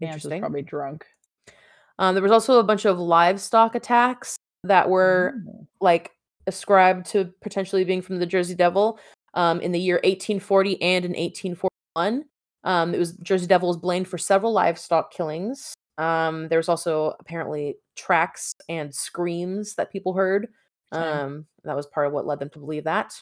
Speaker 1: Vance was
Speaker 2: interesting.
Speaker 1: probably drunk.
Speaker 2: Um, there was also a bunch of livestock attacks that were
Speaker 1: Oh.
Speaker 2: like ascribed to potentially being from the Jersey Devil um, in the year 1840 and in 1841. Um, it was Jersey Devil was blamed for several livestock killings. Um, there was also apparently tracks and screams that people heard. Um, that was part of what led them to believe that.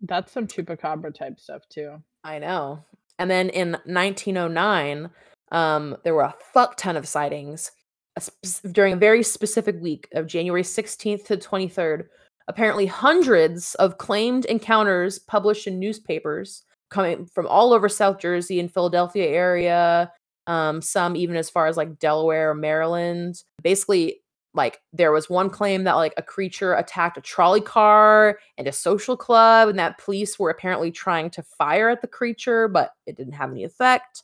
Speaker 1: That's some chupacabra type stuff too.
Speaker 2: I know. And then in 1909, um, there were a fuck ton of sightings a spec- during a very specific week of January 16th to 23rd. Apparently, hundreds of claimed encounters published in newspapers coming from all over South Jersey and Philadelphia area, um, some even as far as like Delaware or Maryland. Basically, like there was one claim that like a creature attacked a trolley car and a social club and that police were apparently trying to fire at the creature but it didn't have any effect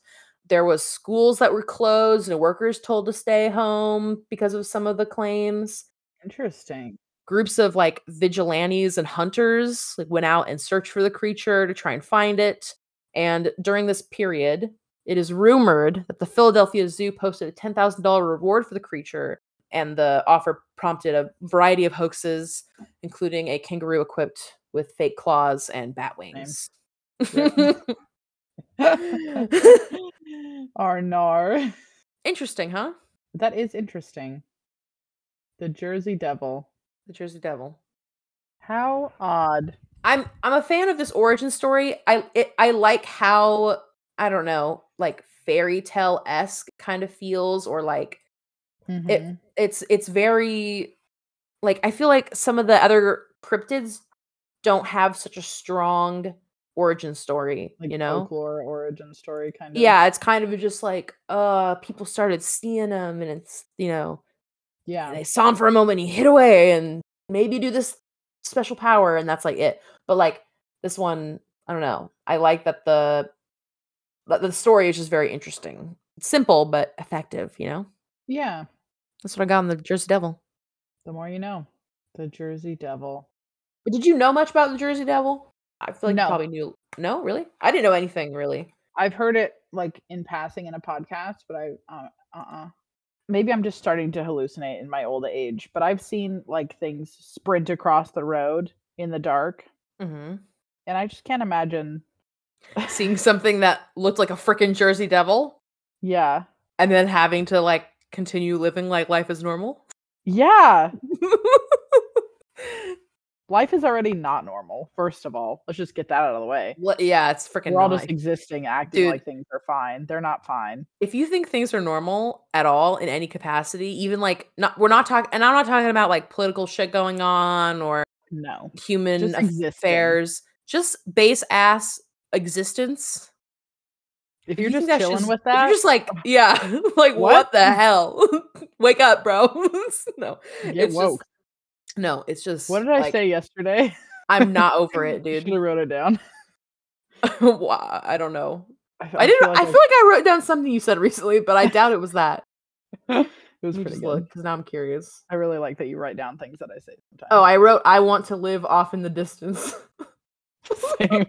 Speaker 2: there was schools that were closed and workers told to stay home because of some of the claims
Speaker 1: Interesting.
Speaker 2: Groups of like vigilantes and hunters like went out and searched for the creature to try and find it and during this period it is rumored that the philadelphia zoo posted a $10000 reward for the creature and the offer prompted a variety of hoaxes including a kangaroo equipped with fake claws and bat wings [laughs] [laughs]
Speaker 1: Arnar.
Speaker 2: interesting huh
Speaker 1: That is interesting. The Jersey Devil.
Speaker 2: The jersey devil
Speaker 1: How odd.
Speaker 2: I'm I'm a fan of this origin story. I it, I like how I don't know, like fairy tale esque kind of feels, or like
Speaker 1: Mhm.
Speaker 2: it's it's very like I feel like some of the other cryptids don't have such a strong origin story.
Speaker 1: like
Speaker 2: you know,
Speaker 1: folklore origin story kind of.
Speaker 2: yeah, it's kind of just like uh people started seeing them, and it's you know
Speaker 1: Yeah.
Speaker 2: they saw him for a moment, he hid away, and maybe do this special power, and that's like it. But like this one, I don't know. I like that the that the story is just very interesting. It's simple but effective, you know.
Speaker 1: Yeah.
Speaker 2: That's what I got on the Jersey Devil.
Speaker 1: The more you know. The Jersey Devil.
Speaker 2: But did you know much about the Jersey Devil? I feel like
Speaker 1: No.
Speaker 2: you probably knew. No, really? I didn't know anything really.
Speaker 1: I've heard it like in passing in a podcast, but I uh uh Maybe I'm just starting to hallucinate in my old age, but I've seen like things sprint across the road in the dark,
Speaker 2: Mm-hmm.
Speaker 1: and I just can't imagine.
Speaker 2: Seeing something that looked like a freaking Jersey Devil,
Speaker 1: Yeah.
Speaker 2: and then having to like continue living like life is normal.
Speaker 1: Yeah. [laughs] Life is already not normal, first of all. Let's just get that out of the way.
Speaker 2: What- yeah, it's freaking.
Speaker 1: We're all
Speaker 2: not.
Speaker 1: just existing, acting
Speaker 2: Dude.
Speaker 1: like things are fine. They're not fine.
Speaker 2: if you think things are normal at all in any capacity, even like not, we're not talking, and I'm not talking about like political shit going on or
Speaker 1: No.
Speaker 2: human
Speaker 1: Just existing.
Speaker 2: affairs, just base ass existence.
Speaker 1: If
Speaker 2: If
Speaker 1: you're
Speaker 2: you
Speaker 1: just chilling
Speaker 2: just-
Speaker 1: with that,
Speaker 2: You're just like, yeah, [laughs] like what,
Speaker 1: What?
Speaker 2: the hell? [laughs] Wake up, bro. [laughs] no,
Speaker 1: get
Speaker 2: it's
Speaker 1: woke.
Speaker 2: just no, it's just.
Speaker 1: what did I
Speaker 2: like,
Speaker 1: say yesterday?
Speaker 2: I'm not [laughs] over it,
Speaker 1: Should
Speaker 2: dude.
Speaker 1: have wrote it down. [laughs]
Speaker 2: Wow, I don't know.
Speaker 1: I,
Speaker 2: I didn't.
Speaker 1: feel
Speaker 2: I
Speaker 1: like
Speaker 2: feel like I wrote down something you said recently, but I doubt it was that. [laughs]
Speaker 1: it was pretty good.
Speaker 2: because now I'm curious.
Speaker 1: I really like that you write down things that I say sometimes.
Speaker 2: Oh, I wrote, I want to live off in the distance.
Speaker 1: Same.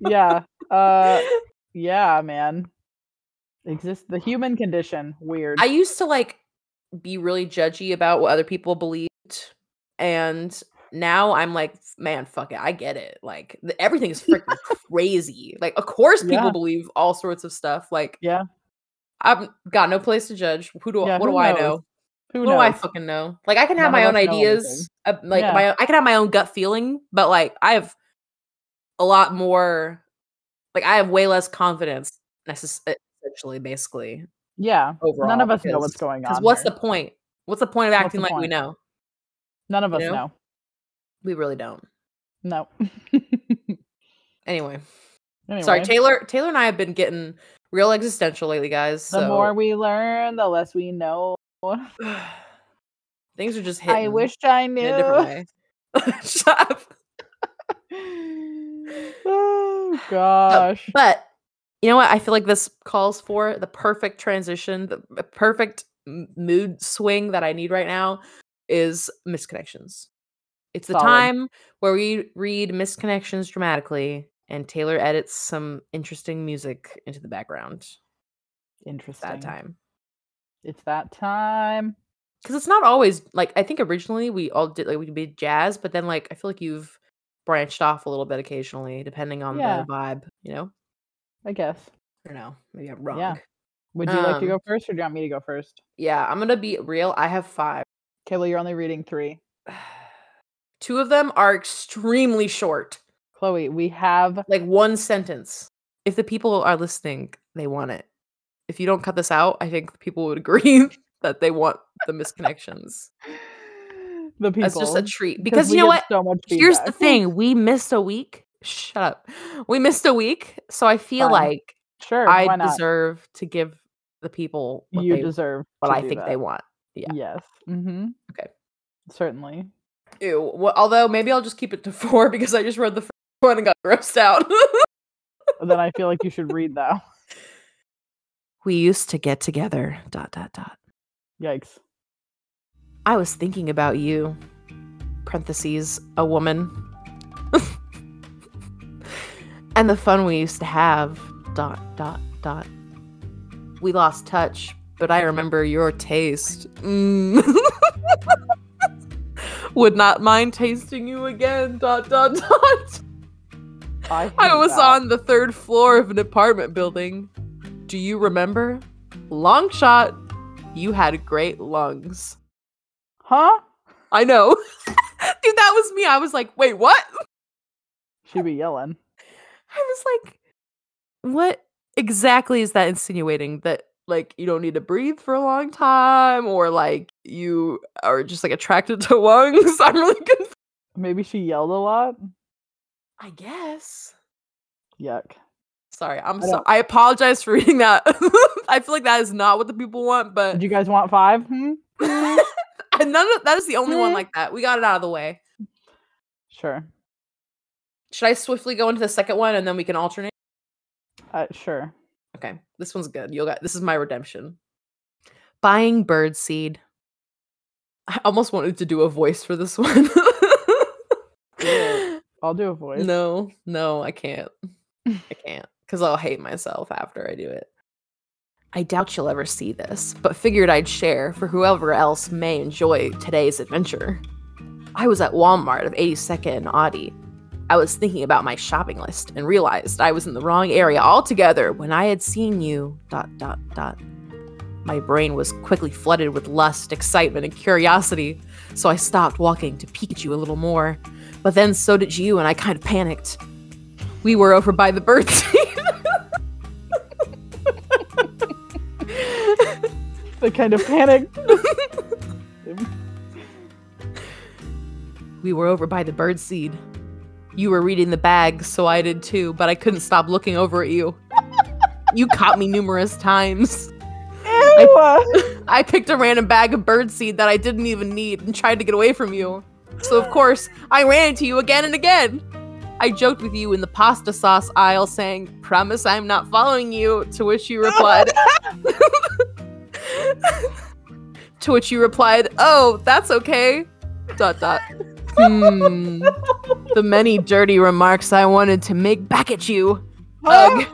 Speaker 1: yeah. Uh yeah, man. Exist the human condition. Weird.
Speaker 2: I used to like be really judgy about what other people believed. And now I'm like, man, fuck it. I get it. Like th- everything is [laughs] freaking crazy. Like, of course, people
Speaker 1: Yeah.
Speaker 2: believe all sorts of stuff. Like,
Speaker 1: yeah.
Speaker 2: I've got no place to judge. Who do
Speaker 1: Yeah,
Speaker 2: what
Speaker 1: who
Speaker 2: do I know?
Speaker 1: Who knows?
Speaker 2: do I fucking know? Like, I can have
Speaker 1: None
Speaker 2: my own ideas. uh, like,
Speaker 1: Yeah.
Speaker 2: my own- I can have my own gut feeling, but like, I have a lot more. Like, I have way less confidence. Necess- essentially, basically,
Speaker 1: yeah.
Speaker 2: overall.
Speaker 1: None of us know what's going
Speaker 2: Because
Speaker 1: on.
Speaker 2: what's the point? What's the point of acting like we know?
Speaker 1: None of
Speaker 2: you
Speaker 1: us
Speaker 2: know?
Speaker 1: know.
Speaker 2: We really don't.
Speaker 1: No.
Speaker 2: Anyway,
Speaker 1: anyway,
Speaker 2: sorry, Taylor. Taylor and I have been getting real existential lately, guys.
Speaker 1: the
Speaker 2: so
Speaker 1: more we learn, the less we know. [sighs]
Speaker 2: things are just hitting.
Speaker 1: I wish I knew.
Speaker 2: in a different way. [laughs] Shut up. [laughs]
Speaker 1: oh gosh.
Speaker 2: But you know what? I feel like this calls for the perfect transition, the perfect m- mood swing that I need right now is misconnections. It's the
Speaker 1: Solid.
Speaker 2: time where we read misconnections dramatically and Taylor edits some interesting music into the background. It's
Speaker 1: Interesting.
Speaker 2: that time.
Speaker 1: It's that time.
Speaker 2: Because it's not always like I think originally we all did like we did jazz, but then like I feel like you've branched off a little bit occasionally, depending on
Speaker 1: Yeah.
Speaker 2: the vibe, you know?
Speaker 1: I guess.
Speaker 2: I don't know. Maybe I'm wrong.
Speaker 1: Yeah. Would you like to
Speaker 2: Um,
Speaker 1: go first or do you want me to go first?
Speaker 2: Yeah, I'm gonna be real. I have five.
Speaker 1: Kayla, you're only reading three. [sighs]
Speaker 2: Two of them are extremely short,
Speaker 1: Chloe, we have
Speaker 2: like one sentence. If the people are listening, they want it. If you don't cut this out, I think people would [laughs] agree that they want the misconnections.
Speaker 1: the people.
Speaker 2: That's just a treat. Because
Speaker 1: we
Speaker 2: you know
Speaker 1: get
Speaker 2: what?
Speaker 1: So much
Speaker 2: Here's the
Speaker 1: feedback.
Speaker 2: thing: we missed a week. Shut up. We missed a week, so I feel
Speaker 1: Fine.
Speaker 2: like
Speaker 1: Sure.
Speaker 2: I deserve to give the people what
Speaker 1: you
Speaker 2: they
Speaker 1: deserve
Speaker 2: what I think
Speaker 1: that.
Speaker 2: they want. Yeah.
Speaker 1: Yes. Mm-hmm.
Speaker 2: Okay.
Speaker 1: Certainly.
Speaker 2: Ew. Well, although maybe I'll just keep it to [laughs] four because I just read the first one and got grossed out.
Speaker 1: then I feel like you should [laughs] read that.
Speaker 2: we used to get together. Dot dot dot.
Speaker 1: Yikes.
Speaker 2: I was thinking about you. Parentheses, a woman. And the fun we used to have. Dot dot dot. We lost touch, but I remember your taste. Mm. [laughs] Would not mind tasting you again. Dot dot dot.
Speaker 1: I,
Speaker 2: I was
Speaker 1: that.
Speaker 2: on the third floor of an apartment building. Do you remember? Long shot. You had great lungs.
Speaker 1: Huh?
Speaker 2: I know. [laughs] Dude, that was me. I was like, wait, what?
Speaker 1: She be yelling.
Speaker 2: I was like, what exactly is that insinuating? That like you don't need to breathe for a long time or like you are just like attracted to [laughs] lungs? [laughs] I'm really confused.
Speaker 1: Maybe she yelled a lot.
Speaker 2: I guess.
Speaker 1: Yuck.
Speaker 2: Sorry, I'm
Speaker 1: I
Speaker 2: so I apologize for [laughs] reading that. I feel like that is not what the people want, but
Speaker 1: Did you guys want five? Hmm?
Speaker 2: and none of that is the only one
Speaker 1: Hmm.
Speaker 2: like that. We got it out of the way.
Speaker 1: Sure.
Speaker 2: Should I swiftly go into the second one and then we can alternate?
Speaker 1: Uh, sure.
Speaker 2: Okay, this one's good. You'll got this is my redemption. Buying bird seed. I almost wanted to do a voice for this [laughs] one.
Speaker 1: it. I'll do a voice.
Speaker 2: no, no, I can't. [laughs] I can't because I'll hate myself after I do it. I doubt you'll ever see this, but figured I'd share for whoever else may enjoy today's adventure. I was at Walmart of 82nd and Audi. I was thinking about my shopping list and realized I was in the wrong area altogether when I had seen you. Dot dot dot. My brain was quickly flooded with lust, excitement, and curiosity, so I stopped walking to peek at you a little more. But then so did you, and I kind of panicked. We were over by the birdseed. [laughs]
Speaker 1: The kind of panic. [laughs]
Speaker 2: we were over by the birdseed. You were reading the bag, so I did too, but I couldn't stop looking over at you. you caught me numerous times.
Speaker 1: Ew. [laughs]
Speaker 2: I picked a random bag of birdseed that I didn't even need and tried to get away from you. So, of course, I ran into you again and again. I joked with you in the pasta sauce aisle, saying, Promise I'm not following you. To which you replied, [laughs] To which you replied, Oh, that's okay. Dot dot. Hmm. The many dirty remarks I wanted to make back at you. Ugh.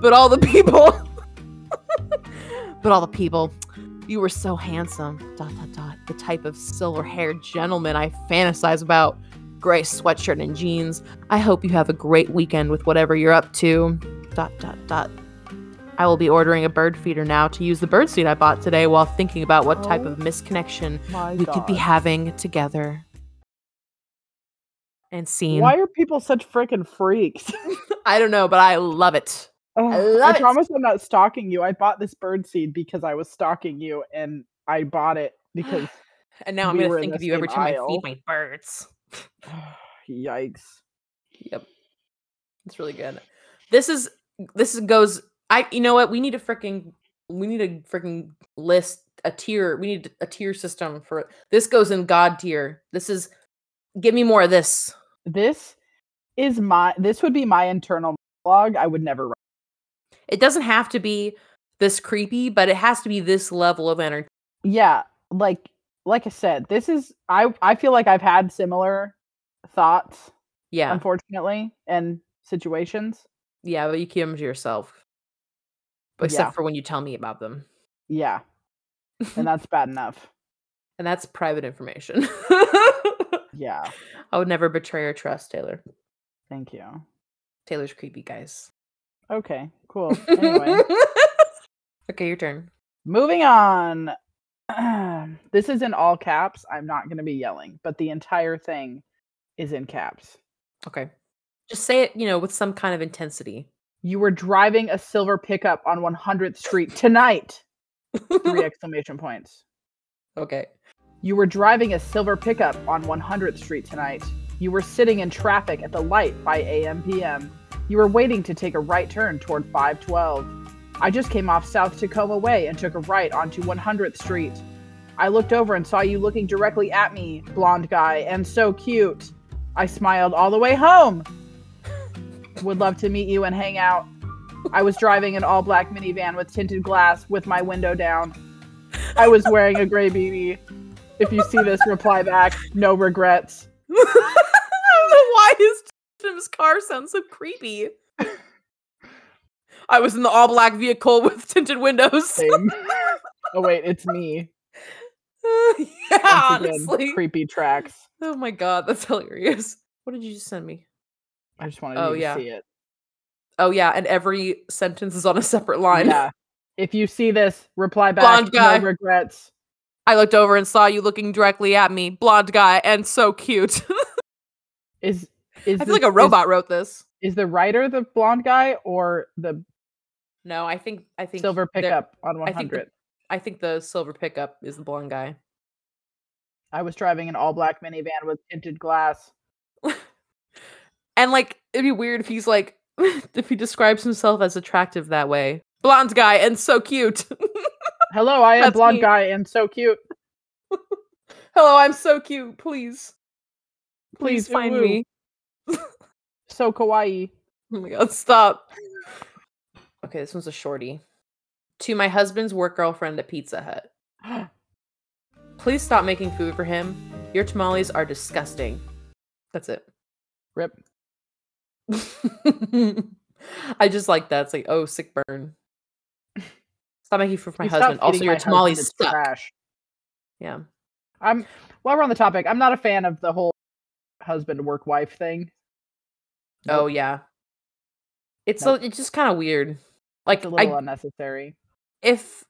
Speaker 2: But all the people. [laughs] but all the people. You were so handsome. Dot dot dot. The type of silver haired gentleman I fantasize about. Gray sweatshirt and jeans. I hope you have a great weekend with whatever you're up to. Dot dot dot. I will be ordering a bird feeder now to use the bird seed I bought today while thinking about what type
Speaker 1: Oh
Speaker 2: of misconnection
Speaker 1: My
Speaker 2: we could be having together. And scene.
Speaker 1: Why are people such freaking freaks? [laughs] [laughs]
Speaker 2: I don't know, but I love it.
Speaker 1: Ugh,
Speaker 2: love
Speaker 1: I
Speaker 2: it.
Speaker 1: promise I'm not stalking you. I bought this bird seed because I was stalking you, and I bought it because [sighs]
Speaker 2: And now I'm
Speaker 1: We
Speaker 2: gonna think of you every time I feed my birds. [sighs]
Speaker 1: yikes.
Speaker 2: Yep. It's really good. This is this is goes I you know what? We need a freaking we need a freaking list, a tier. We need a tier system for this goes in god tier. This is give me more of this.
Speaker 1: This is my. This would be my internal monologue. I would never. write.
Speaker 2: It doesn't have to be this creepy, but it has to be this level of energy.
Speaker 1: Yeah, like like I said, this is. I I feel like I've had similar thoughts,
Speaker 2: Yeah.
Speaker 1: unfortunately, and situations.
Speaker 2: Yeah, but you keep them to yourself. Except
Speaker 1: Yeah.
Speaker 2: for when you tell me about them.
Speaker 1: Yeah, and [laughs] that's bad enough.
Speaker 2: and that's private information. [laughs]
Speaker 1: Yeah,
Speaker 2: I would never betray your trust, Taylor.
Speaker 1: thank you.
Speaker 2: Taylor's creepy, guys.
Speaker 1: Okay, cool. Anyway, [laughs]
Speaker 2: okay, your turn.
Speaker 1: moving on. [clears throat] this is in all caps. I'm not going to be yelling, but the entire thing is in caps.
Speaker 2: Okay. Just say it, you know, with some kind of intensity.
Speaker 1: You were driving a silver pickup on 100th Street tonight. [laughs] Three exclamation points.
Speaker 2: okay.
Speaker 1: You were driving a silver pickup on 100th Street tonight. You were sitting in traffic at the light by AM PM. You were waiting to take a right turn toward 512. I just came off South Tacoma Way and took a right onto 100th Street. I looked over and saw you looking directly at me, blonde guy, and so cute. I smiled all the way home. [laughs] Would love to meet you and hang out. I was driving an all black minivan with tinted glass with my window down. I was wearing a gray beanie. If you see this, reply back. No regrets.
Speaker 2: I don't know why his Tim's car sounds so creepy. [laughs] I was in the all black vehicle with tinted windows.
Speaker 1: Same. [laughs] oh wait, it's me. [laughs]
Speaker 2: yeah,
Speaker 1: again,
Speaker 2: honestly.
Speaker 1: creepy tracks.
Speaker 2: Oh my god, that's hilarious. What did you just send me?
Speaker 1: I just wanted
Speaker 2: Oh,
Speaker 1: you to see it.
Speaker 2: Oh yeah, and every sentence is on a separate line.
Speaker 1: Yeah. If you see this, reply back.
Speaker 2: Blonde guy.
Speaker 1: No regrets.
Speaker 2: I looked over and saw you looking directly at me, blonde guy, and so cute. [laughs]
Speaker 1: Is is
Speaker 2: I
Speaker 1: this-
Speaker 2: feel like a
Speaker 1: is-
Speaker 2: robot wrote this.
Speaker 1: Is, the writer the blonde guy or the
Speaker 2: No, I think I think
Speaker 1: silver pickup on
Speaker 2: I think
Speaker 1: 100?
Speaker 2: the- I think the silver pickup is the blonde guy.
Speaker 1: I was driving an all black minivan with tinted glass.
Speaker 2: And like it'd be weird if he's like [laughs] if he describes himself as attractive that way. Blonde guy and so cute. [laughs]
Speaker 1: Hello, I am
Speaker 2: That's
Speaker 1: blonde
Speaker 2: me.
Speaker 1: guy and so cute. [laughs]
Speaker 2: Hello, I'm so cute. Please. Please,
Speaker 1: Please,
Speaker 2: find
Speaker 1: ooh,
Speaker 2: me. [laughs]
Speaker 1: So kawaii.
Speaker 2: Oh my god, stop. Okay, this one's a shorty. To my husband's work girlfriend at Pizza Hut. [gasps] Please stop making food for him. Your tamales are disgusting. That's it.
Speaker 1: Rip. [laughs]
Speaker 2: I just like that. It's like, oh, sick burn. Making food for my
Speaker 1: stop
Speaker 2: husband. Also, your tamales suck.
Speaker 1: trash.
Speaker 2: Yeah.
Speaker 1: I'm while we're on the topic, I'm not a fan of the whole husband work wife thing.
Speaker 2: Oh
Speaker 1: Nope.
Speaker 2: yeah. It's
Speaker 1: Nope.
Speaker 2: so it's just kind of weird. Like
Speaker 1: It's a little
Speaker 2: I
Speaker 1: unnecessary.
Speaker 2: if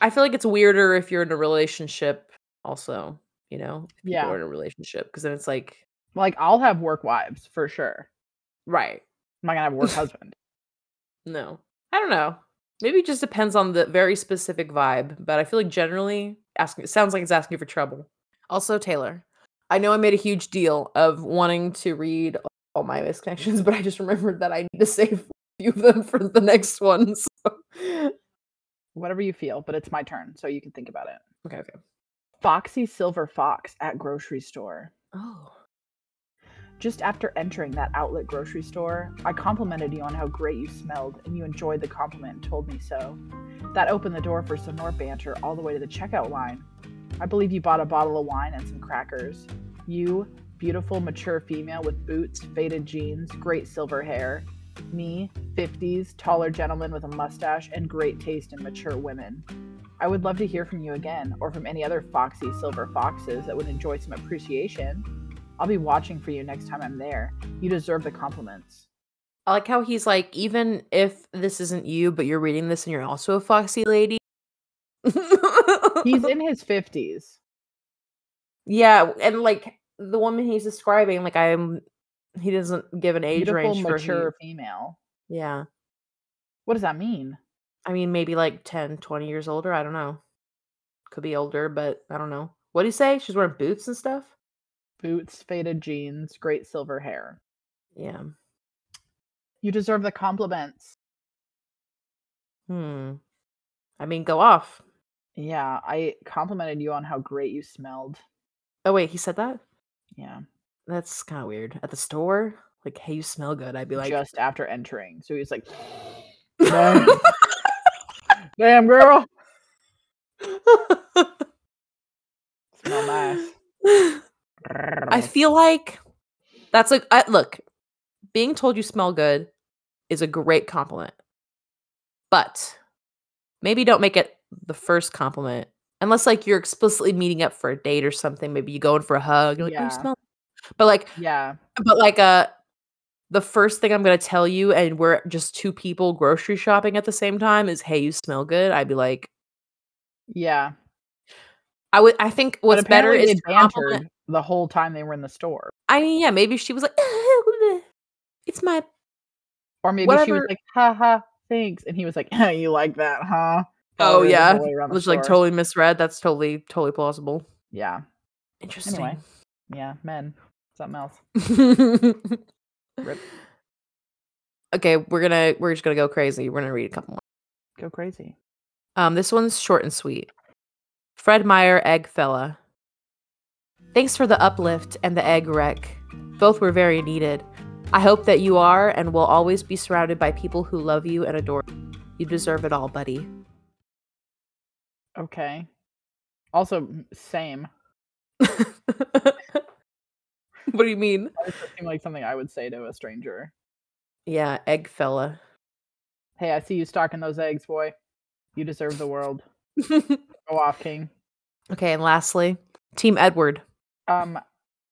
Speaker 2: I feel like it's weirder if you're in a relationship also, you know,
Speaker 1: Yeah.
Speaker 2: are in a relationship because then it's like
Speaker 1: Like I'll have work wives for sure.
Speaker 2: right.
Speaker 1: I'm not gonna have a work [laughs] husband.
Speaker 2: No. I don't know. Maybe it just depends on the very specific vibe, but I feel like generally asking it sounds like it's asking you for trouble. Also, Taylor, I know I made a huge deal of wanting to read all my misconnections, but I just remembered that I need to [laughs] save a few of them for the next one. So.
Speaker 1: Whatever you feel, but it's my turn, so you can think about it.
Speaker 2: Okay, okay.
Speaker 1: Foxy Silver Fox at grocery store.
Speaker 2: Oh.
Speaker 1: Just after entering that outlet grocery store, I complimented you on how great you smelled, and you enjoyed the compliment and told me so. That opened the door for some more banter all the way to the checkout line. I believe you bought a bottle of wine and some crackers. You, beautiful, mature female with boots, faded jeans, great silver hair. Me, 50s, taller gentleman with a mustache, and great taste in mature women. I would love to hear from you again, or from any other foxy silver foxes that would enjoy some appreciation. I'll be watching for you next time I'm there. You deserve the compliments.
Speaker 2: I like how he's like, even if this isn't you, but you're reading this and you're also a foxy lady.
Speaker 1: He's in [laughs] his 50s.
Speaker 2: yeah, and like the woman he's describing, like I'm, he doesn't give an age
Speaker 1: Beautiful,
Speaker 2: range for
Speaker 1: mature
Speaker 2: he,
Speaker 1: female.
Speaker 2: yeah.
Speaker 1: What does that mean?
Speaker 2: I mean, maybe like 10, 20 years older. I don't know. Could be older, but I don't know. What do you say? She's wearing boots and stuff?
Speaker 1: Boots, faded jeans, great silver hair.
Speaker 2: Yeah.
Speaker 1: You deserve the compliments.
Speaker 2: Hmm. I mean, go off.
Speaker 1: Yeah, I complimented you on how great you smelled.
Speaker 2: Oh, wait, he said that?
Speaker 1: Yeah,
Speaker 2: That's kind of weird. At the store? Like, hey, you smell good. I'd be like,
Speaker 1: just after entering. So he's like, [laughs] Damn. damn girl, [laughs] smell nice. [laughs]
Speaker 2: I feel like that's like I, look, being told you smell good is a great compliment. But maybe don't make it the first compliment. Unless like you're explicitly meeting up for a date or something, maybe you go in for a hug, you're like, oh, you
Speaker 1: Yeah.
Speaker 2: smell but like
Speaker 1: yeah,
Speaker 2: but like uh the first thing I'm gonna tell you, and we're just two people grocery shopping at the same time, is hey, you smell good. I'd be like,
Speaker 1: yeah.
Speaker 2: I would I think what's better is compliment
Speaker 1: the whole time they were in the store,
Speaker 2: I mean, yeah, maybe she was like, it's my
Speaker 1: or maybe she was like, "Ha ha, thanks," and he was like, "You like that, huh?"
Speaker 2: Oh
Speaker 1: the
Speaker 2: yeah, was like totally misread. That's totally totally plausible.
Speaker 1: Yeah,
Speaker 2: Interesting.
Speaker 1: Anyway. yeah, men, something else. [laughs] Rip.
Speaker 2: okay, we're gonna we're just gonna go crazy. We're gonna read a couple more.
Speaker 1: Go crazy.
Speaker 2: Um, this one's short and sweet. Fred Meyer, Egg Fella. Thanks for the uplift and the egg wreck. Both were very needed. I hope that you are and will always be surrounded by people who love you and adore you. You deserve it all, buddy.
Speaker 1: Okay. Also, same. [laughs]
Speaker 2: what do you mean?
Speaker 1: That does seem like something I would say to a stranger.
Speaker 2: Yeah, Egg Fella.
Speaker 1: Hey, I see you stalking those eggs, boy. You deserve the world. [laughs] Go off, King.
Speaker 2: okay, and lastly, Team Edward.
Speaker 1: Um,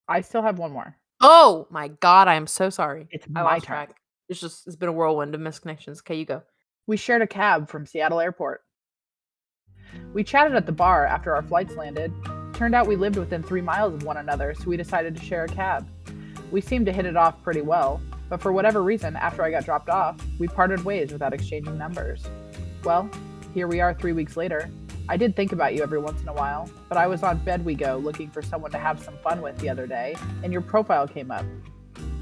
Speaker 1: I still have one more.
Speaker 2: Oh my god, I am so sorry.
Speaker 1: It's
Speaker 2: I
Speaker 1: my
Speaker 2: lost
Speaker 1: turn.
Speaker 2: track. It's just it's been a whirlwind of misconnections. Okay, you go.
Speaker 1: We shared a cab from Seattle Airport. We chatted at the bar after our flights landed. Turned out we lived within three miles of one another, so we decided to share a cab. We seemed to hit it off pretty well, but for whatever reason, after I got dropped off, we parted ways without exchanging numbers. Well, here we are three weeks later. I did think about you every once in a while, but I was on Bed We Go looking for someone to have some fun with the other day, and your profile came up.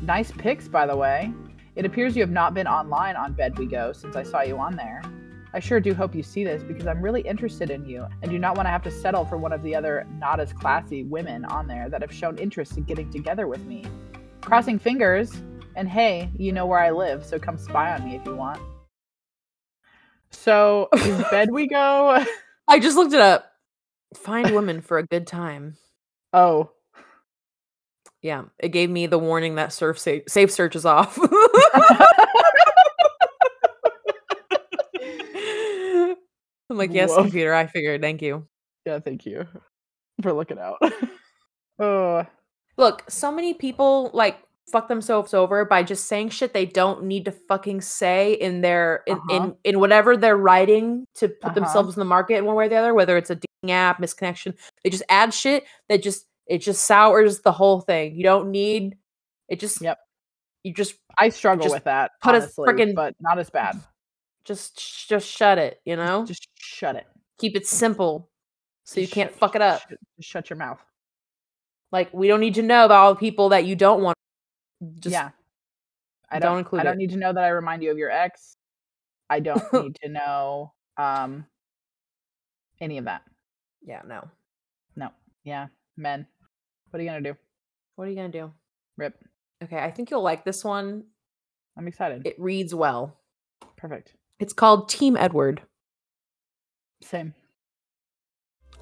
Speaker 1: Nice pics, by the way. It appears you have not been online on Bed We Go since I saw you on there. I sure do hope you see this because I'm really interested in you and do not want to have to settle for one of the other not as classy women on there that have shown interest in getting together with me. Crossing fingers, and hey, you know where I live, so come spy on me if you want. So, [laughs] is Bed We Go?
Speaker 2: I just looked it up. Find women for a good time.
Speaker 1: Oh.
Speaker 2: Yeah, it gave me the warning that surf safe, safe search is off. I'm like, yes,
Speaker 1: Whoa.
Speaker 2: computer. I figured. Thank you.
Speaker 1: Yeah, thank you for looking out. [laughs] oh,
Speaker 2: Look, so many people like fuck themselves over by just saying shit they don't need to fucking say in their in
Speaker 1: Uh-huh.
Speaker 2: in, in whatever they're writing to put
Speaker 1: Uh-huh.
Speaker 2: themselves in the market in one way or the other, whether it's a dating app, misconnection. They just add shit that just it just sours the whole thing. You don't need it just
Speaker 1: Yep.
Speaker 2: you just
Speaker 1: I struggle
Speaker 2: Just
Speaker 1: with that,
Speaker 2: put a
Speaker 1: honestly,
Speaker 2: frickin-
Speaker 1: but not as bad. [clears throat]
Speaker 2: just just shut it, you know?
Speaker 1: Just shut it.
Speaker 2: Keep it simple so you
Speaker 1: Just
Speaker 2: can't
Speaker 1: shut-
Speaker 2: fuck it up.
Speaker 1: Shut your mouth.
Speaker 2: Like we don't need to know about all the people that you don't want. Just
Speaker 1: yeah. I
Speaker 2: don't
Speaker 1: don't,
Speaker 2: include
Speaker 1: I don't
Speaker 2: it.
Speaker 1: need to know that I remind you of your ex. I don't [laughs] need to know um any of that.
Speaker 2: yeah, no.
Speaker 1: No. Yeah. Men. What are you gonna do?
Speaker 2: What are you gonna do?
Speaker 1: Rip.
Speaker 2: Okay, I think you'll like this one.
Speaker 1: I'm excited.
Speaker 2: It reads well.
Speaker 1: Perfect.
Speaker 2: It's called Team Edward.
Speaker 1: Same.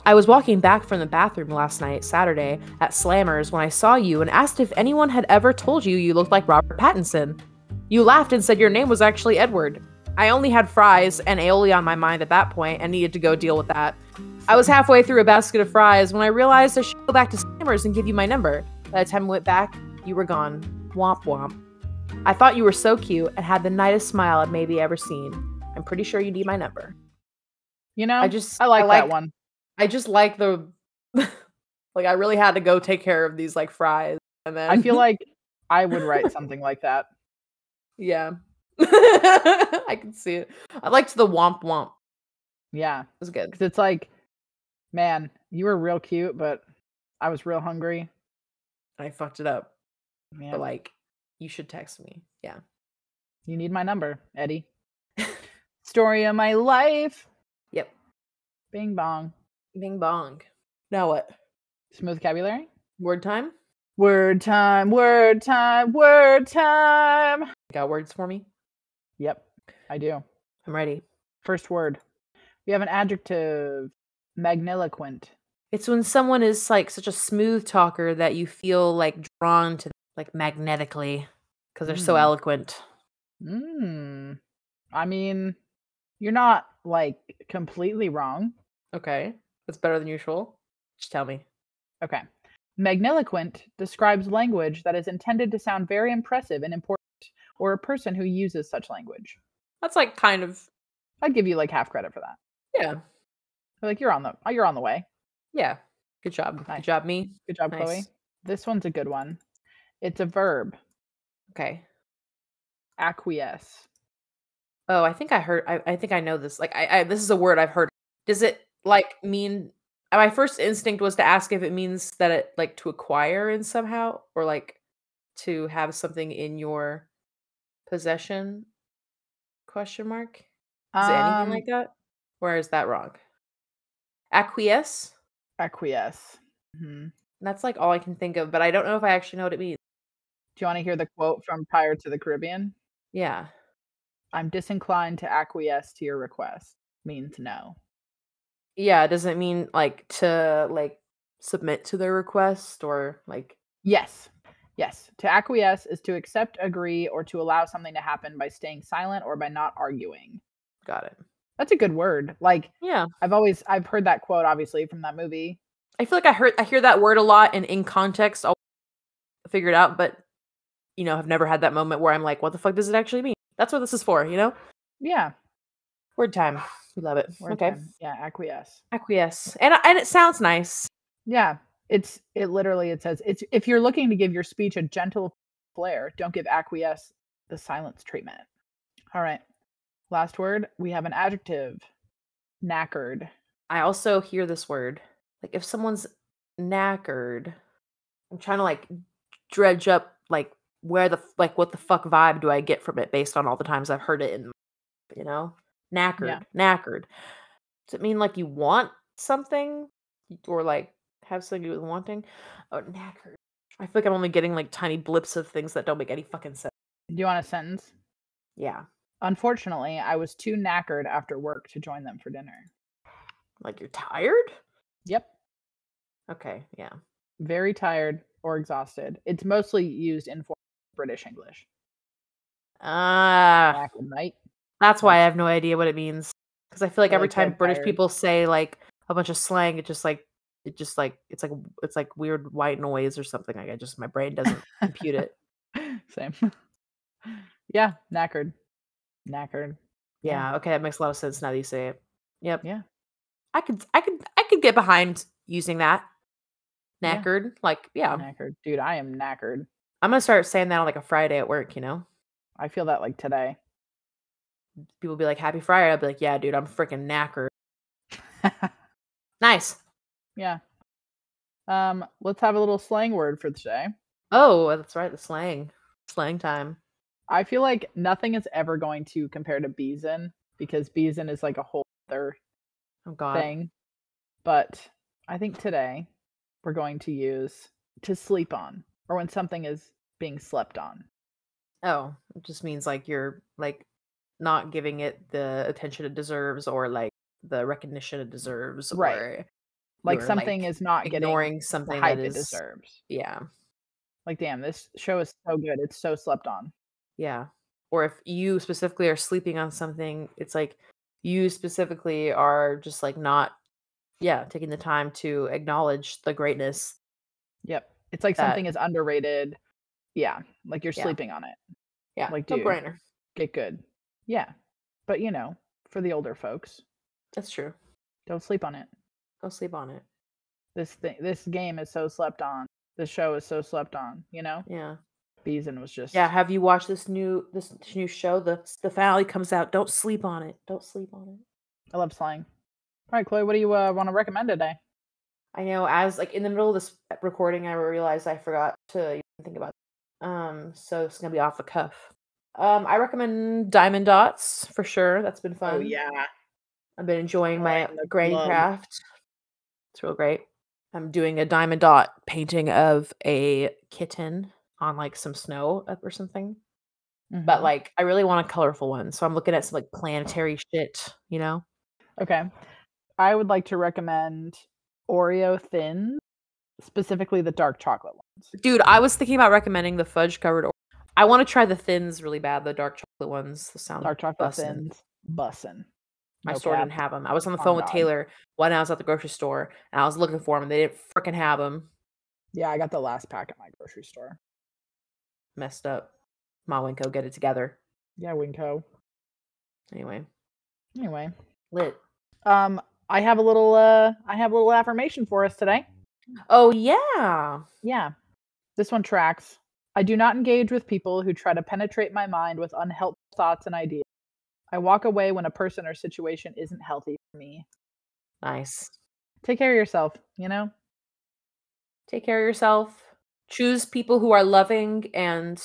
Speaker 2: I was walking back from the bathroom last night, Saturday, at Slammers when I saw you and asked if anyone had ever told you you looked like Robert Pattinson. You laughed and said your name was actually Edward. I only had fries and aioli on my mind at that point and needed to go deal with that. I was halfway through a basket of fries when I realized I should go back to Slammers and give you my number. By the time I went back, you were gone. Womp womp. I thought you were so cute and had the nicest smile I've maybe ever seen. I'm pretty sure you need my number.
Speaker 1: You know,
Speaker 2: I just
Speaker 1: I like,
Speaker 2: like
Speaker 1: that one.
Speaker 2: I just like the [laughs] like I really had to go take care of these like fries and then
Speaker 1: I feel [laughs] like I would write something like that.
Speaker 2: yeah. [laughs] I can see it. I liked the womp womp.
Speaker 1: Yeah.
Speaker 2: It was good.
Speaker 1: Cause it's like, man, you were real cute, but I was real hungry.
Speaker 2: I fucked it up.
Speaker 1: Yeah.
Speaker 2: But like you should text me. Yeah.
Speaker 1: you need my number, Eddie. Story of my life.
Speaker 2: Yep.
Speaker 1: Bing bong.
Speaker 2: Bing bong. Now what?
Speaker 1: Smooth vocabulary.
Speaker 2: Word time?
Speaker 1: Word time, word time, word time.
Speaker 2: Got words for me?
Speaker 1: Yep, I do.
Speaker 2: I'm ready.
Speaker 1: First word. We have an adjective. Magniloquent.
Speaker 2: It's when someone is like such a smooth talker that you feel like drawn to like magnetically because they're so
Speaker 1: Mm.
Speaker 2: eloquent.
Speaker 1: Mm. I mean, you're not like completely wrong.
Speaker 2: Okay. That's better than usual. Just tell me.
Speaker 1: Okay. Magniloquent describes language that is intended to sound very impressive and important, or a person who uses such language.
Speaker 2: That's like kind of
Speaker 1: I'd give you like half credit for that.
Speaker 2: yeah.
Speaker 1: Like you're on the oh, you're on the way.
Speaker 2: Yeah. Good job.
Speaker 1: Nice.
Speaker 2: Good job, me.
Speaker 1: Good job, Chloe. This one's a good one. It's a verb.
Speaker 2: Okay.
Speaker 1: Acquiesce.
Speaker 2: Oh, I think I heard I, I think I know this. Like I, I this is a word I've heard. Does it like mean my first instinct was to ask if it means that it like to acquire in somehow or like to have something in your possession question mark is it anything
Speaker 1: Um,
Speaker 2: like that or is that wrong acquiesce
Speaker 1: acquiesce. Mhm.
Speaker 2: that's like all i can think of but i don't know if i actually know what it means
Speaker 1: Do you want to hear the quote from Pirates of the Caribbean?
Speaker 2: yeah
Speaker 1: I'm disinclined to acquiesce to your request. Means no.
Speaker 2: Yeah does it mean like to like submit to their request or like
Speaker 1: Yes. Yes. To acquiesce is to accept, agree, or to allow something to happen by staying silent or by not arguing.
Speaker 2: got it
Speaker 1: That's a good word. Like
Speaker 2: yeah
Speaker 1: I've always I've heard that quote obviously from that movie.
Speaker 2: I feel like I heard I hear that word a lot, and in context, I'll figure it out. But you know, I've never had that moment where I'm like, "What the fuck does it actually mean?" That's what this is for, you know.
Speaker 1: Yeah.
Speaker 2: Word time, we love it. [sighs]
Speaker 1: word
Speaker 2: okay,
Speaker 1: time. Yeah, acquiesce.
Speaker 2: acquiesce, and uh, and it sounds nice.
Speaker 1: Yeah. It's it literally it says it's if you're looking to give your speech a gentle flair, don't give acquiesce the silence treatment. All right. Last word, we have an adjective. Knackered.
Speaker 2: I also hear this word, like if someone's knackered. I'm trying to like dredge up like where the like what the fuck vibe do I get from it based on all the times I've heard it in, you know, knackered, knackered. Does it mean like you want something or like have something to do with wanting? Oh, knackered. I feel like I'm only getting like tiny blips of things that don't make any fucking sense.
Speaker 1: Do you want a sentence?
Speaker 2: Yeah,
Speaker 1: Unfortunately, I was too knackered after work to join them for dinner.
Speaker 2: like you're tired.
Speaker 1: Yep.
Speaker 2: Okay, yeah.
Speaker 1: Very tired or exhausted. It's mostly used in British English.
Speaker 2: Ah,
Speaker 1: Back in night.
Speaker 2: That's why I have no idea what it means. Because I feel like every
Speaker 1: like,
Speaker 2: time British
Speaker 1: tired.
Speaker 2: people say like a bunch of slang, it just like it just like it's like it's like weird white noise or something. Like I just my brain doesn't compute it. [laughs]
Speaker 1: Same. [laughs] yeah, knackered. Knackered. Yeah.
Speaker 2: Yeah, okay, that makes a lot of sense now that you say it. Yep.
Speaker 1: Yeah.
Speaker 2: I could I could I could get behind using that.
Speaker 1: Yeah.
Speaker 2: Knackered. Like, yeah.
Speaker 1: Knackered. Dude, I am knackered.
Speaker 2: I'm gonna start saying that on like a Friday at work, you know?
Speaker 1: I feel that like today.
Speaker 2: People be like, Happy Friday. I'll be like, Yeah, dude, I'm freaking knackered. [laughs] Nice.
Speaker 1: yeah. Um, let's have a little slang word for today.
Speaker 2: Oh, that's right, the slang. Slang time.
Speaker 1: I feel like nothing is ever going to compare to Beeson because Beeson is like a whole other
Speaker 2: Oh god.
Speaker 1: thing. But I think today we're going to use to sleep on or when something is being slept on.
Speaker 2: Oh, it just means like you're like not giving it the attention it deserves or like the recognition it deserves
Speaker 1: Right.
Speaker 2: or
Speaker 1: Like something is not
Speaker 2: ignoring
Speaker 1: getting
Speaker 2: something that
Speaker 1: it deserves.
Speaker 2: yeah
Speaker 1: Like, damn, this show is so good. It's so slept on.
Speaker 2: yeah or if you specifically are sleeping on something it's like you specifically are just like not yeah taking the time to acknowledge the greatness
Speaker 1: Yep. It's like
Speaker 2: That-
Speaker 1: something is underrated. Yeah. Like you're
Speaker 2: Yeah.
Speaker 1: sleeping on it.
Speaker 2: yeah
Speaker 1: Like,
Speaker 2: no brainer
Speaker 1: Get good. Yeah. But you know, for the older folks,
Speaker 2: that's true
Speaker 1: don't sleep on it.
Speaker 2: go sleep on it
Speaker 1: This thing this game is so slept on. The show is so slept on, you know?
Speaker 2: yeah
Speaker 1: Beeson was just
Speaker 2: yeah have you watched this new this new show the the finale comes out don't sleep on it don't sleep on it
Speaker 1: I love slang. All right, Chloe, what do you uh, want to recommend today?
Speaker 2: I know as like in the middle of this recording, I realized I forgot to even think about. It. Um, so it's gonna be off the cuff. Um, I recommend Diamond Dots for sure. That's been fun. Oh yeah. I've been enjoying my
Speaker 1: Right in
Speaker 2: granny
Speaker 1: glove.
Speaker 2: craft. It's real great. I'm doing a diamond dot painting of a kitten on like some snow up or something. But
Speaker 1: Mhm.
Speaker 2: like, I really want a colorful one, so I'm looking at some like planetary shit. You know?
Speaker 1: okay, I would like to recommend Oreo thins, specifically the dark chocolate ones.
Speaker 2: Dude, I was thinking about recommending the fudge covered. I want to try the thins really bad. The dark chocolate ones. The sound
Speaker 1: Dark chocolate
Speaker 2: bussin'.
Speaker 1: thins, bussin'.
Speaker 2: My
Speaker 1: No
Speaker 2: store
Speaker 1: cap.
Speaker 2: didn't have them. I was on the
Speaker 1: Oh,
Speaker 2: phone with
Speaker 1: God.
Speaker 2: Taylor when I was at the grocery store, and I was looking for them. and They didn't freaking have them.
Speaker 1: Yeah, I got the last pack at my grocery store.
Speaker 2: Messed up. Ma Winco, get it together.
Speaker 1: Yeah, Winco.
Speaker 2: Anyway,
Speaker 1: Anyway,
Speaker 2: lit.
Speaker 1: um, I have a little uh, I have a little affirmation for us today.
Speaker 2: Oh yeah.
Speaker 1: Yeah, this one tracks. I do not engage with people who try to penetrate my mind with unhelpful thoughts and ideas. I walk away when a person or situation isn't healthy for me.
Speaker 2: Nice.
Speaker 1: Take care of yourself, you know?
Speaker 2: Take care of yourself. Choose people who are loving and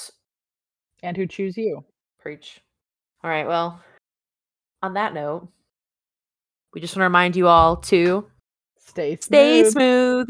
Speaker 1: And who choose you.
Speaker 2: preach. All right. Well, on that note, we just want to remind you all to
Speaker 1: Stay
Speaker 2: stay
Speaker 1: smooth.
Speaker 2: smooth.